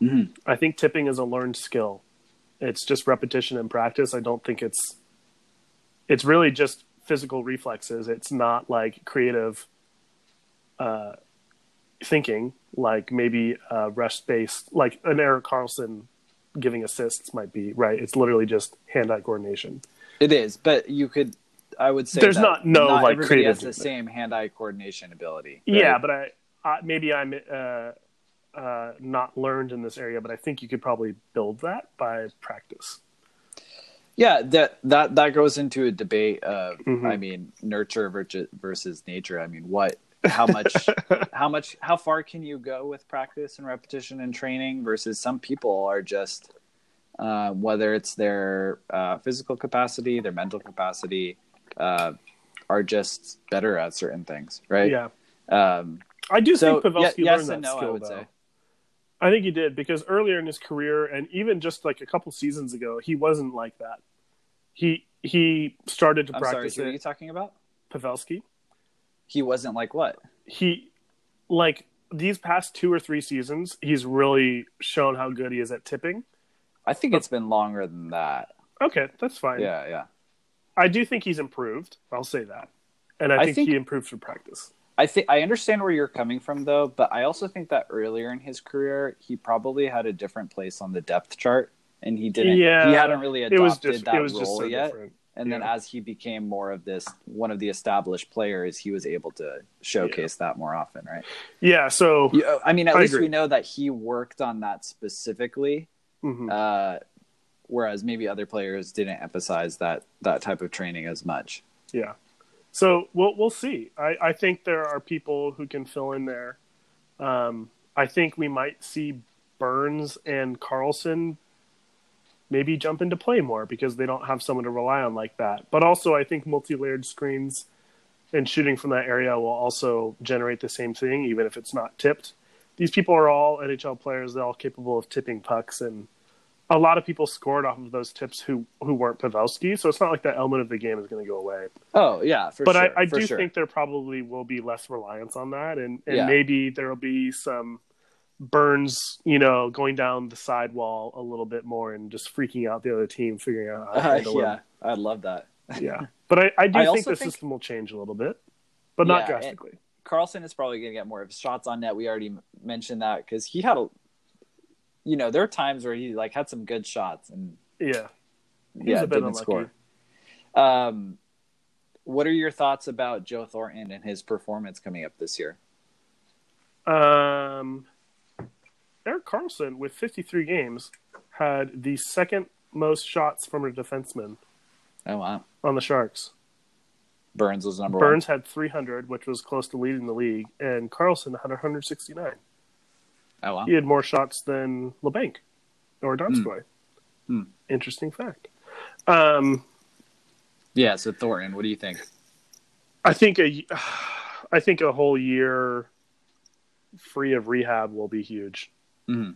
Mhm. I think tipping is a learned skill. It's just repetition and practice. I don't think it's it's really just physical reflexes. It's not like creative uh, thinking, like maybe uh, rush based, like an Erik Karlsson giving assists might be right. It's literally just hand eye coordination. It is, but you could. I would say There's that not no, like, everybody has creative- the same hand-eye coordination ability. Yeah, but I, I maybe I'm uh, uh, not learned in this area, but I think you could probably build that by practice. Yeah, that that that goes into a debate of, Mhm. I mean, nurture versus nature. I mean, what, how much, how much, how far can you go with practice and repetition and training versus some people are just, uh, whether it's their uh, physical capacity, their mental capacity, uh, are just better at certain things, right? Yeah, Um, I do so think Pavelski yes learned that and no, skill. I would though. say. I think he did because earlier in his career, and even just like a couple seasons ago, he wasn't like that. He he started to I'm sorry, practice who are you talking about? Pavelski. He wasn't like what? He like these past two or three seasons, he's really shown how good he is at tipping. I think it's been longer than that. Okay, that's fine. Yeah, yeah. I do think he's improved. I'll say that, and I, I think, think- he improved through practice. I think I understand where you're coming from though, but I also think that earlier in his career, he probably had a different place on the depth chart, and he didn't. Yeah, he hadn't really adopted It was just that it was role just so yet. different. And then as he became more of this one of the established players, he was able to showcase that more often, right? Yeah. So You, I mean, at I least agree. we know that he worked on that specifically, mhm. uh, whereas maybe other players didn't emphasize that that type of training as much. Yeah. So we'll we'll see. I, I think there are people who can fill in there. Um, I think we might see Burns and Karlsson maybe jump into play more because they don't have someone to rely on like that. But also, I think multi-layered screens and shooting from that area will also generate the same thing, even if it's not tipped. These people are all NHL players. They're all capable of tipping pucks and a lot of people scored off of those tips who who weren't Pavelski, so it's not like that element of the game is going to go away. Oh yeah, for but sure. I, I do sure. think there probably will be less reliance on that, and and Yeah. maybe there will be some Burns, you know, going down the sidewall a little bit more and just freaking out the other team, figuring out how to Uh, handle yeah, I'd love that. Yeah, but I, I do I think the think- system will change a little bit, but not Yeah, and- drastically. Karlsson is probably going to get more of shots on net. We already mentioned that because he had a, you know, there are times where he like had some good shots and yeah, He's yeah, a bit didn't unlucky. score. Um, what are your thoughts about Joe Thornton and his performance coming up this year? Um, Erik Karlsson with 53 games had the second most shots from a defenseman Oh wow, on the Sharks. Burns was number one. Burns had 300, which was close to leading the league, and Karlsson had 169. Oh wow, He had more shots than Labanc or Donskoi. Hmm. Interesting fact. Um, yeah. So Thornton, what do you think? I think a, I think a whole year free of rehab will be huge Mhm.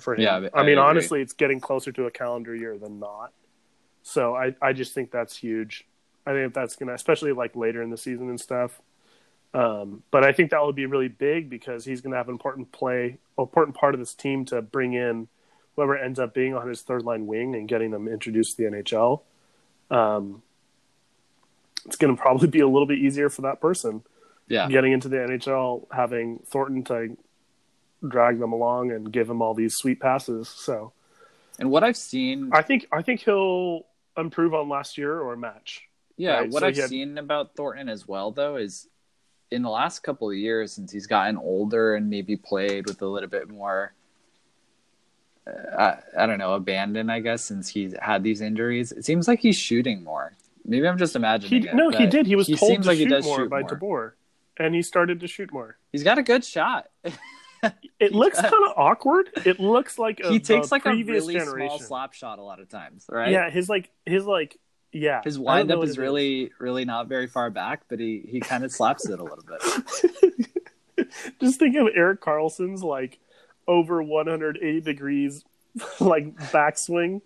for him. Yeah, I- I, mean, honestly, it's getting closer to a calendar year than not. So I, I just think that's huge. I think that's gonna, especially like later in the season and stuff. Um, but I think that would be really big because he's gonna have an important play, important part of this team to bring in whoever ends up being on his third line wing and getting them introduced to the NHL. Um, it's going to probably be a little bit easier for that person Yeah, getting into the NHL, having Thornton to drag them along and give him all these sweet passes. So and what I've seen, I think I think he'll improve on last year or match. yeah, right, what so I've had- seen about Thornton as well, though, is in the last couple of years since he's gotten older and maybe played with a little bit more. Uh, I, I don't know, abandon, I guess, since he's had these injuries. It seems like he's shooting more. Maybe I'm just He imagining it. no, he did. He was he told to like he shoot more shoot by more. DeBoer, and he started to shoot more. He's got a good shot. It looks kind of awkward. It looks like a, he takes like a really generation. small slap shot a lot of times, right? Yeah, his like his like yeah. His windup is really, really not very far back, but he, he kind of slaps it a little bit. Just think of Erik Karlsson's like over 180 degrees, like backswing,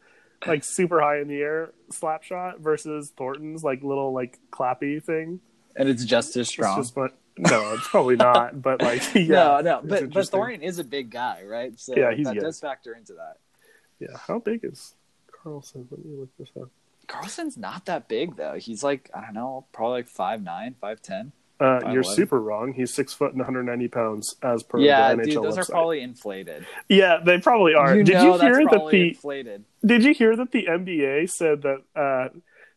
like super high in the air slap shot versus Thornton's like little like clappy thing. And it's just as It's strong. just fun. No, it's probably not. But like, yeah, no, no, but but. Thornton is a big guy, right? So Yeah, he's that good. does factor into that. Yeah, how big is Karlsson? Let me look this up. Karlsson's not that big though. He's like I don't know, probably like five nine, five ten. Uh, you're 5'11". super wrong. He's six foot and 190 pounds as per Yeah, the NHL dude, those website. are probably inflated. yeah, they probably are. You Did you hear that the inflated? Did you hear that the NBA said that uh,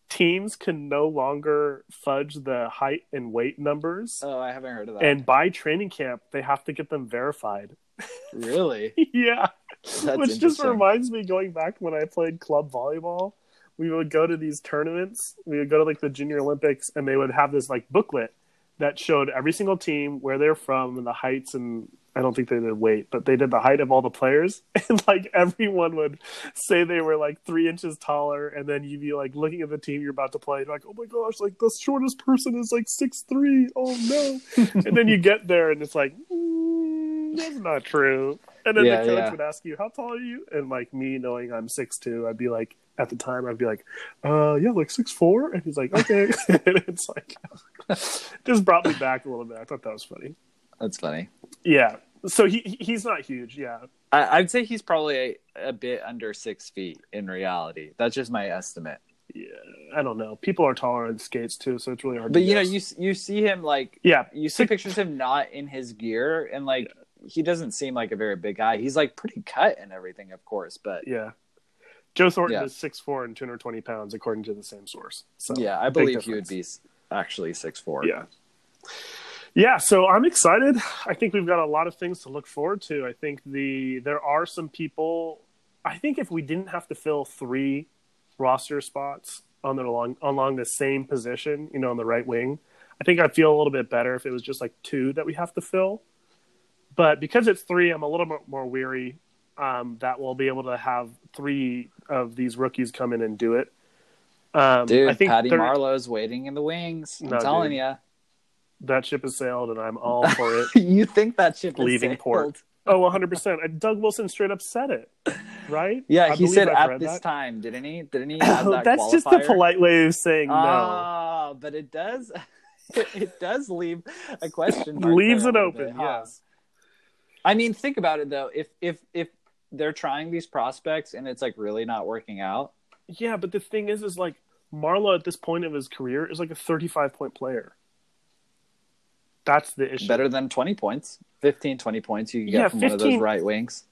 teams can no longer fudge the height and weight numbers, Oh, I haven't heard of that. and by training camp they have to get them verified? really, yeah, that's which just reminds me going back when I played club volleyball. We would go to these tournaments. We would go to like the Junior Olympics, and they would have this like booklet that showed every single team where they're from and the heights and I don't think they did weight, but they did the height of all the players, and like everyone would say they were like three inches taller, and then you'd be like looking at the team you're about to play, like, oh my gosh, like the shortest person is like six three. Oh no! and then you get there, and it's like, mm, that's not true. And then Yeah, the coach yeah. would ask you, "How tall are you?" And like me knowing I'm six two, I'd be like, at the time, I'd be like, "Uh, yeah, like six four. And he's like, "Okay." and it's like, just brought me back a little bit. I thought that was funny. That's funny. Yeah. So he he- he's not huge. Yeah. I, I'd say he's probably a, a bit under six feet in reality. That's just my estimate. Yeah. I don't know. People are taller on skates too, so it's really hard. But you know, you you see him like yeah. you see pictures of him not in his gear, and like he doesn't seem like a very big guy. He's like pretty cut and everything, of course. But Yeah. Joe Thornton Yeah. is six four and two hundred twenty pounds, according to the same source. So yeah, I believe he would be actually six four. Yeah. Yeah, so I'm excited. I think we've got a lot of things to look forward to. I think the there are some people. I think if we didn't have to fill three roster spots on the along along the same position, you know, on the right wing, I think I'd feel a little bit better if it was just like two that we have to fill. But because it's three, I'm a little bit more weary um, that we'll be able to have three of these rookies come in and do it. Um, Dude, I think Patty there- Marleau's waiting in the wings. I'm No, telling you. that ship has sailed, and I'm all for it. you think that ship is Leaving port. Oh, 100%. Doug Wilson straight up said it. right? Yeah, I he said I've at this that. time, didn't he? Didn't he Oh, that that's just the polite way of saying no. Ah, but it does. It does leave a question mark. Leaves it open. Yes. I mean, think about it though. If if if they're trying these prospects and it's like really not working out, Yeah, but the thing is, is like Marleau at this point of his career is like a 35 point player. That's the issue. better than 20 points, 15, 20 points you can get Yeah, from one of those right wings.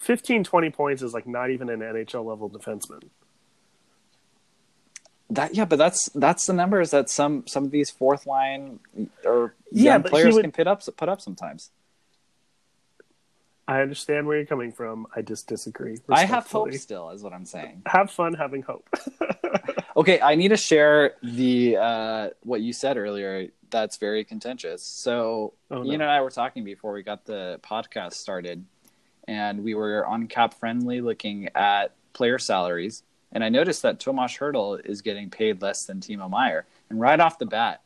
15, 20 points is like not even an NHL level defenseman. That yeah, but that's that's the numbers that some some of these fourth line or Yeah, players would- can put up put up sometimes. I understand where you're coming from. I just disagree. I have hope still, is what I'm saying. Have fun having hope. Okay, I need to share the uh, what you said earlier. That's very contentious. So Oh, no. Ian and I were talking before we got the podcast started, and we were on Cap Friendly looking at player salaries, and I noticed that Tomas Hertl is getting paid less than Timo Meier, and right off the bat,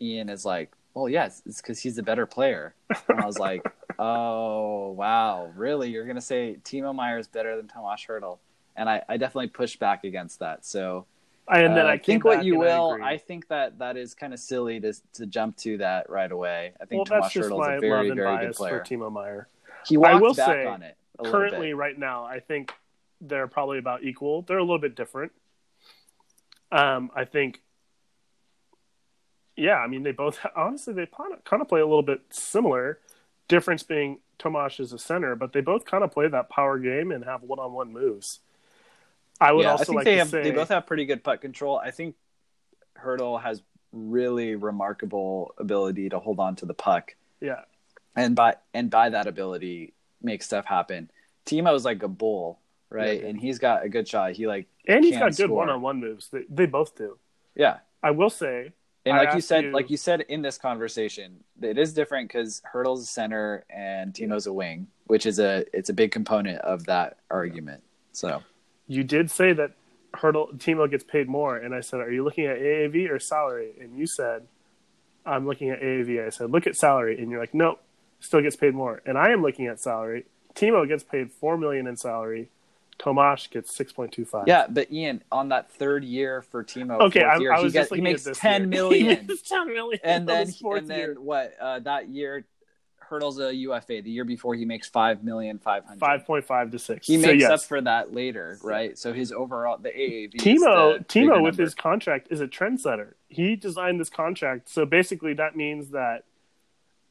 Ian is like, "Well, yes, it's because he's a better player," and I was like, "Oh, wow, really? You're gonna say Timo Meier is better than Tomas Hertl?" And I, I definitely pushed back against that. So and then uh, I think what you will. agreed. I, think that that is kind of silly to to jump to that right away. I think well, Tomas that's just Hertl's my a very very good player. for Timo Meier. He walked will back say, on it a Currently, bit. right now, I think they're probably about equal. They're a little bit different. Um, I think, yeah, I mean, they both honestly they kind of play a little bit similar. Difference being Tomas is a center, but they both kind of play that power game and have one-on-one moves. I would yeah, also I think like they to have say they both have pretty good puck control. I think Hertl has really remarkable ability to hold on to the puck, yeah, and by and by that ability make stuff happen. Timo is like a bull, right? Yeah. And he's got a good shot. He like and he's got good one-on-one moves. They, they both do. yeah. I will say, And I like you said, you- like you said in this conversation, it is different because Hertl's a center and Timo's a wing, which is a it's a big component of that argument. So you did say that Hertl Timo gets paid more, and I said, "Are you looking at AAV or salary?" And you said, "I'm looking at AAV." I said, "Look at salary," and you're like, "Nope, still gets paid more." And I am looking at salary. Timo gets paid four million in salary. Tomas gets six point two five. yeah, but Ian, on that third year for Timo, Okay, I, year, I was get- just he looking makes ten million, He makes ten million. and then and then year. what? Uh, that year, Hertl's a UFA. The year before, he makes five million five hundred. five point five to six. He so makes yes. up for that later, right? So his overall the AAV. Timo Timo with number. his contract is a trendsetter. He designed this contract, so basically that means that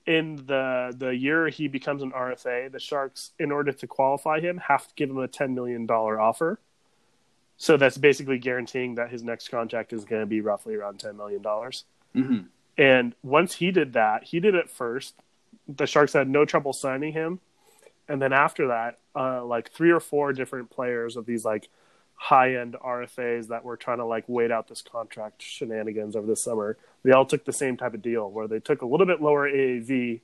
in the the year he becomes an RFA, the Sharks, in order to qualify him, have to give him a ten million dollar offer. So that's basically guaranteeing that his next contract is going to be roughly around ten million dollars. Mhm. And once he did that, he did it first. The Sharks had no trouble signing him, and then after that, uh, like three or four different players of these like high end RFAs that were trying to like wait out this contract shenanigans over the summer. They all took the same type of deal where they took a little bit lower AAV,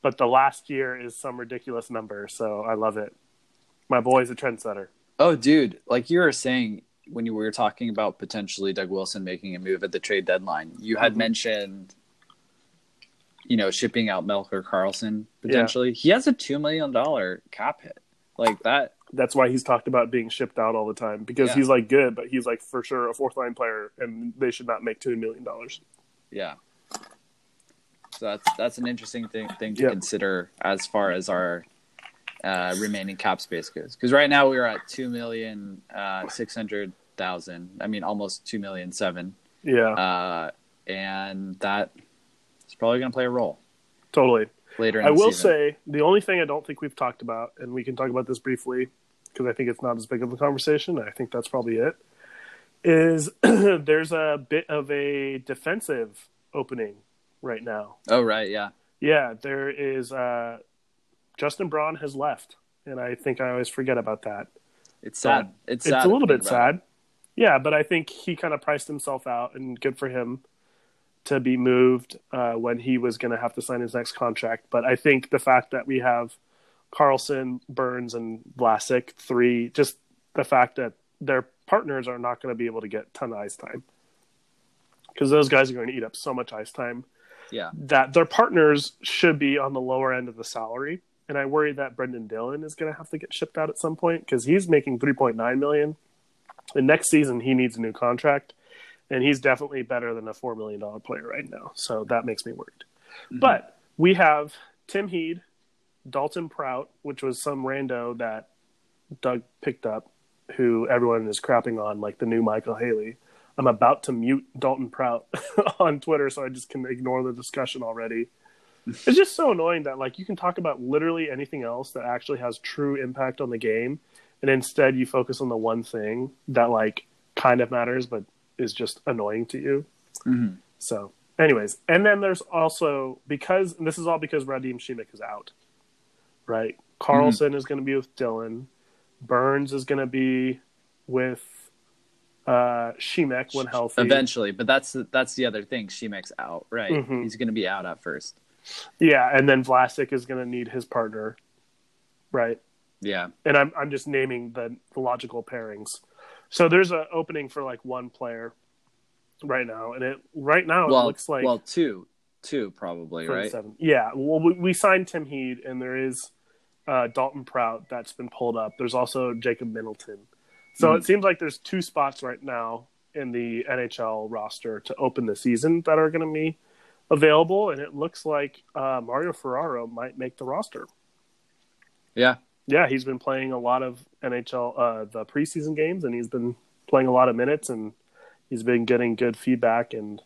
but the last year is some ridiculous number. So I love it. My boy's a trendsetter. Oh, dude, like you were saying when you were talking about potentially Doug Wilson making a move at the trade deadline, you had Mhm. mentioned, you know, shipping out Melker Karlsson potentially. He has a two million dollar cap hit, like that. That's why he's talked about being shipped out all the time because Yeah. he's like good, but he's like for sure a fourth line player, and they should not make two million dollars. Yeah. So that's that's an interesting thing thing to consider as far as our uh, remaining cap space goes. Because right now we are at two million uh, six hundred thousand. I mean, almost two million seven. Yeah, uh, and that is probably going to play a role totally. later. In I will season. say the only thing I don't think we've talked about, and we can talk about this briefly because I think it's not as big of a conversation. I think that's probably it. Is there's a bit of a defensive opening right now? Oh right, yeah, Yeah, there is. Uh, Justin Braun has left, and I think I always forget about that. it's sad. It's, It's sad a little bit sad. Yeah, but I think he kind of priced himself out, and good for him to be moved uh, when he was going to have to sign his next contract. But I think the fact that we have Karlsson, Burns, and Vlasic three, just the fact that their partners are not going to be able to get ton of ice time because those guys are going to eat up so much ice time Yeah, that their partners should be on the lower end of the salary and I worry that Brendan Dillon is going to have to get shipped out at some point because he's making 3.9 million, and next season he needs a new contract, and he's definitely better than a four million dollar player right now. So that makes me worried. Mm-hmm. But we have Tim Heed, Dalton Prout, which was some rando that Doug picked up, who everyone is crapping on like the new Micheal Haley. I'm about to mute Dalton Prout on Twitter, so I just can ignore the discussion already. it's just so annoying that like you can talk about literally anything else that actually has true impact on the game, and instead you focus on the one thing that like kind of matters but is just annoying to you. Mm-hmm. So, anyways, and then there's also because this is all because Radim Simek is out, right? Karlsson mm-hmm. is going to be with Dylan. Burns is going to be with uh Simek when healthy. Eventually, but that's that's the other thing. Simek's out, right? Mm-hmm. He's going to be out at first. Yeah, and then Vlasic is going to need his partner, right? Yeah. And I'm I'm just naming the, the logical pairings. So there's an opening for like one player right now, and it right now well, it looks like well two, two probably right. Seven. Yeah. Well, we, we signed Tim Heed, and there is uh, Dalton Prout that's been pulled up. There's also Jacob Middleton. So mm. it seems like there's two spots right now in the NHL roster to open the season that are going to be available, and it looks like uh, Mario Ferraro might make the roster. Yeah, yeah, he's been playing a lot of NHL uh, the preseason games, and he's been playing a lot of minutes, and he's been getting good feedback, and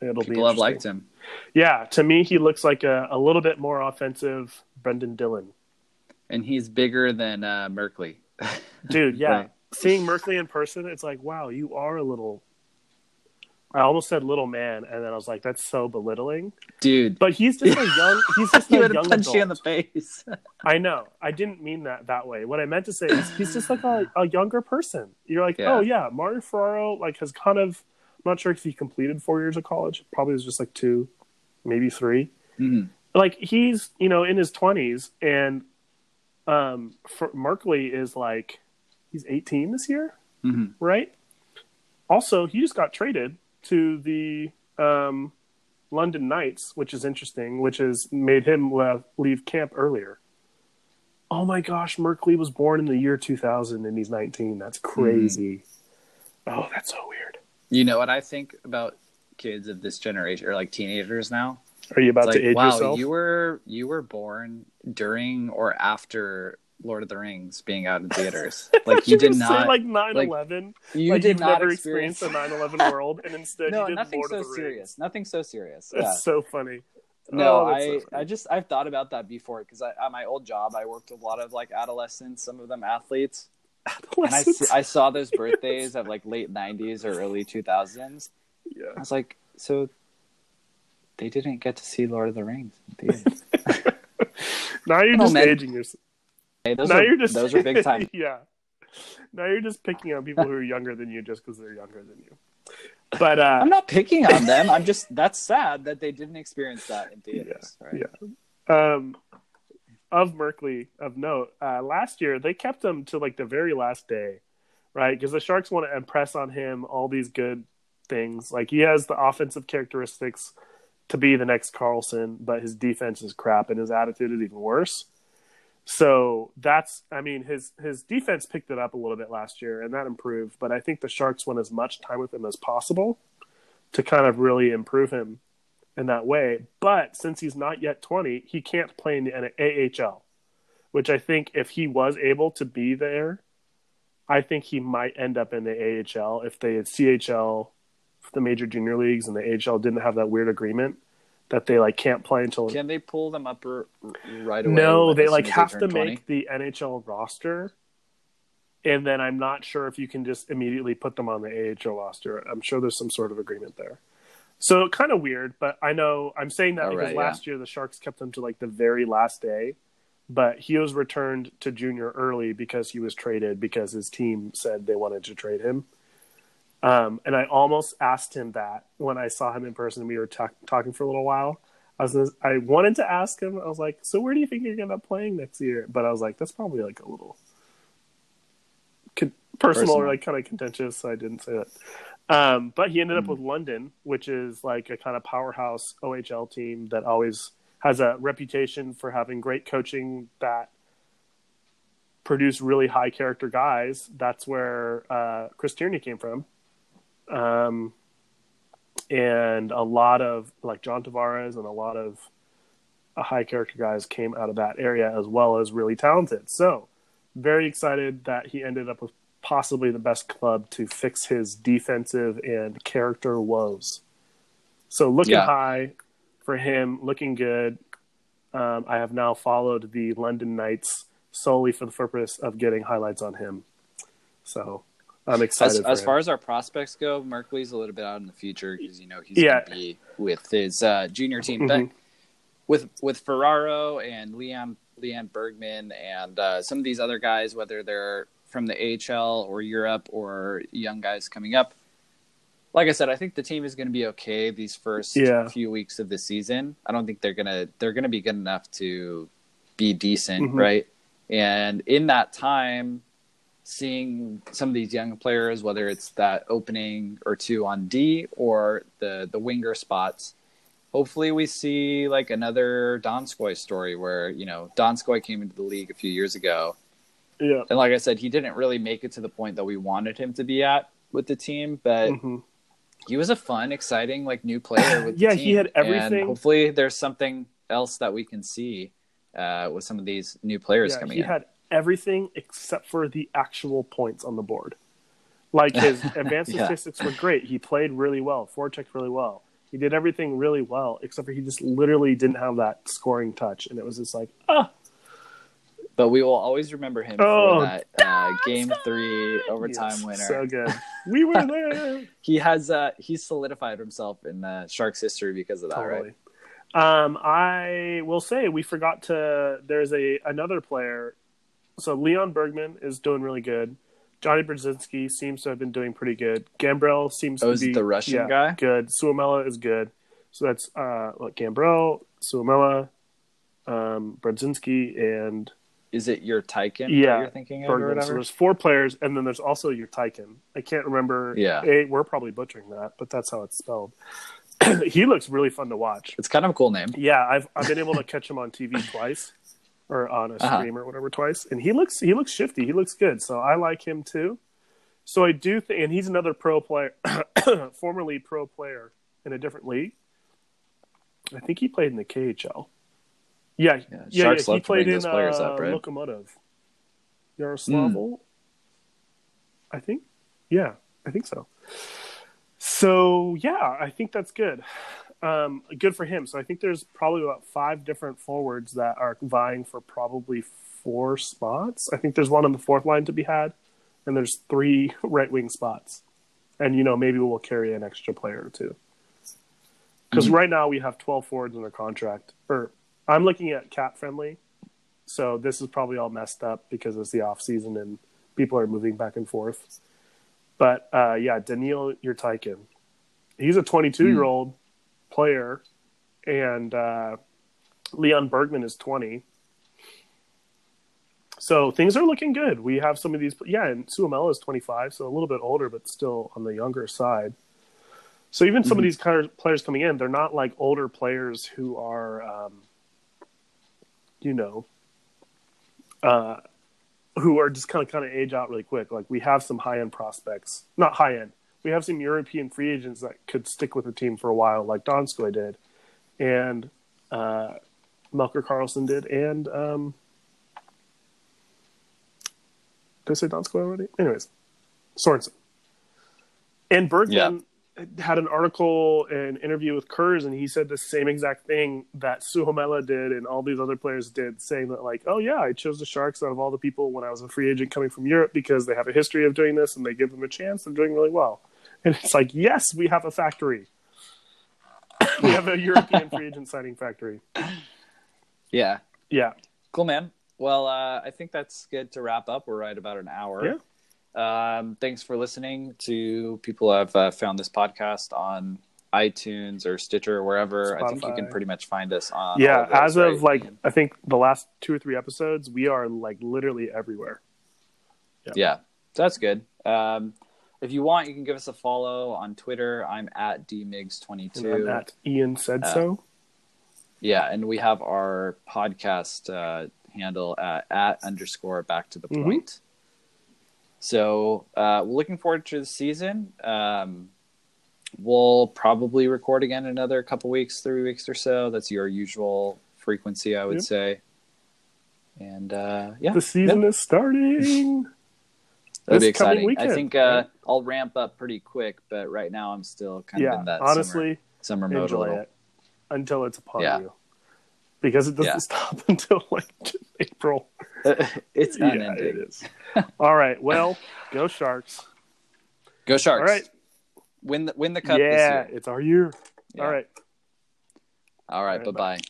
it'll People be. have liked him. Yeah, to me, he looks like a, a little bit more offensive Brendan Dillon. And he's bigger than uh, Merkley. Dude, yeah. right seeing Merkley in person, it's like, wow, you are a little. I almost said little man, and then I was like, that's so belittling, dude. But he's just a young. He's just he a young punch adult. you in the face. I know. I didn't mean that that way. What I meant to say is he's just like a, a younger person. You're like, yeah. oh yeah, Mario Ferraro like has kind of. I'm not sure if he completed four years of college. Probably was just like two, maybe 3 mm-hmm. Like he's you know in his twenties, and um, for Merkley is like he's 18 this year, mm-hmm. right? Also, he just got traded to the um, London Knights, which is interesting, which has made him leave camp earlier. Oh my gosh, Merkley was born in the year 2000 and he's 19. That's crazy. Mm. Oh, that's so weird. You know what I think about kids of this generation or like teenagers now? Are you about to age wow, yourself? you were you were born during or after Lord of the Rings being out in theaters. Like you did not like 9/11. Like, you like did not never experience a 9/11 world, and instead no, you did nothing Lord so of the serious. Rings. Nothing so serious. That's yeah. so funny. No, oh, I so I just I've thought about that before because at my old job I worked with a lot of like adolescents, some of them athletes, and I, I saw those birthdays of like late '90s or early 2000s. Yeah, I was like, so they didn't get to see Lord of the Rings. now you're just aging yourself. Hey, those now are, you're just those are big time. yeah. Now you're just picking on people who are younger than you just because they're younger than you. But uh, I'm not picking on them. I'm just that's sad that they didn't experience that in theaters. Yeah. Right? yeah. Um, of Merkley, of note, uh, last year they kept him to like the very last day, right? Because the Sharks want to impress on him all these good things. Like he has the offensive characteristics to be the next Karlsson, but his defense is crap and his attitude is even worse. So that's, I mean, his his defense picked it up a little bit last year, and that improved. But I think the Sharks want as much time with him as possible to kind of really improve him in that way. But since he's not yet 20, he can't play in the AHL, which I think if he was able to be there, I think he might end up in the AHL if they had CHL, the major junior leagues, and the AHL didn't have that weird agreement that they like can't play until. Can they pull them up r- right away? No, they like have to 20? make the NHL roster, and then I'm not sure if you can just immediately put them on the AHL roster. I'm sure there's some sort of agreement there. So kind of weird, but I know I'm saying that oh, because right, last yeah. year the Sharks kept him to like the very last day, but he was returned to junior early because he was traded because his team said they wanted to trade him. Um, and I almost asked him that when I saw him in person. We were t- talking for a little while. I was I wanted to ask him. I was like, "So where do you think you're going to end up playing next year?" But I was like, "That's probably like a little con- personal, personal, or like kind of contentious." So I didn't say that. Um, but he ended mm up hmm. with London, which is like a kind of powerhouse OHL team that always has a reputation for having great coaching that produce really high character guys. That's where uh, Chris Tierney came from. Um, and a lot of like John Tavares and a lot of uh, high character guys came out of that area as well as really talented. So very excited that he ended up with possibly the best club to fix his defensive and character woes. So looking Yeah. high for him, looking good. Um, I have now followed the London Knights solely for the purpose of getting highlights on him. So I'm excited. As, for as far as our prospects go, Merkley's a little bit out in the future because you know he's Yeah. going to be with his uh, junior team. Mhm. But with with Ferraro and Lean Lean Bergmann and uh, some of these other guys, whether they're from the AHL or Europe or young guys coming up, like I said, I think the team is going to be okay these first Yeah. few weeks of the season. I don't think they're gonna they're gonna be good enough to be decent, Mhm. right? And in that time, seeing some of these young players, whether it's that opening or two on D or the the winger spots, hopefully we see like another Donskoi story where you know Donskoi came into the league a few years ago, yeah, and like I said, he didn't really make it to the point that we wanted him to be at with the team, but Mhm. he was a fun, exciting like new player with the Yeah, team. he had And everything. hopefully, there's something else that we can see uh, with some of these new players yeah, coming he in. had everything except for the actual points on the board. Like his advanced Yeah. statistics were great. He played really well, forechecked really well. He did everything really well, except for he just literally didn't have that scoring touch, and it was just like, ah, But we will always remember him Oh, for that uh, game three overtime yes, winner. so good. We were there. he has uh, he's solidified himself in uh, Sharks history because of that, totally. right? Um, I will say we forgot to. There's a another player. So Lean Bergmann is doing really good. Jonny Brodzinski seems to have been doing pretty good. Gambrell seems Oh, to is be the Russian yeah, guy? Good. Suomela is good. So that's uh, what Gambrell, Suomela, um, Brzezinski, and Is it your Tyken Yeah, that you're thinking of or Bergmann. So whatever? there's four players, and then there's also your Tyken. I can't remember. Yeah. A, we're probably butchering that, but that's how it's spelled. he looks really fun to watch. It's kind of a cool name. Yeah, I've I've been able to catch him on TV twice, or on a Uh-huh. stream or whatever twice, and he looks he looks shifty. He looks good, so I like him too. So I do think, and he's another pro player, formerly pro player in a different league. I think he played in the KHL. Yeah, Yeah, yeah, yeah. He played in players uh, up, right? Lokomotiv, Yaroslavl. I think. Yeah, I think so. So yeah, I think that's good. Um, good for him. So I think there's probably about five different forwards that are vying for probably four spots. I think there's one on the fourth line to be had, and there's three right wing spots. And you know maybe we'll carry an extra player or two. Because Mhm. right now we have 12 forwards under contract. Or I'm looking at cap friendly, so this is probably all messed up because it's the off season and people are moving back and forth. But uh, yeah, Daniil Yurtaikin, he's a 22 year old player, and uh, Lean Bergmann is 20. So things are looking good. We have some of these, yeah, and Suomela is 25, so a little bit older, but still on the younger side. So even some of these kind of players coming in, they're not like older players who are, um, you know, uh, who are just kind of kind of age out really quick. Like we have some high end prospects, not high end. We have some European free agents that could stick with the team for a while, like Donskoi did, and uh, Melker Karlsson did, and um, did I say Donskoi already? Anyways, Sorensen and Bergmann had an article and interview with Kurz, and he said the same exact thing that Suomela did and all these other players did, saying that like, oh yeah, I chose the Sharks out of all the people when I was a free agent coming from Europe because they have a history of doing this and they give them a chance. They're doing really well, and it's like, yes, we have a factory. we have a European free agent signing factory. Yeah, Yeah, cool, man. Well, uh, I think that's good to wrap up. We're right about an hour. Yeah. Um, thanks for listening to people who have uh, found this podcast on iTunes or Stitcher or wherever. I think you can pretty much find us on. yeah. those, As of like, I think the last two or three episodes, we are like literally everywhere. Yeah, so that's good. Um, if you want, you can give us a follow on Twitter. I'm at And I'm dmigs22. at Ian said Uh, so. Yeah, and we have our podcast uh, handle at, at underscore back to the Mhm. point. So uh, we're looking forward to the season. Um, we'll probably record again another couple weeks, three weeks or so. That's your usual frequency, I would Yep. say. And uh, yeah, The season is starting. That'll be exciting. I think uh, right? I'll ramp up pretty quick, but right now I'm still kind of in that summer, honestly, summer mode a little. it until it's upon Yeah. you, because it doesn't Yeah. stop until like April. it's Yeah, unending. it is. All right, well, go Sharks. Go Sharks! All right, Win the win the cup this yeah, year. it's our year. Yeah. All right. All right. All right, bye. bye.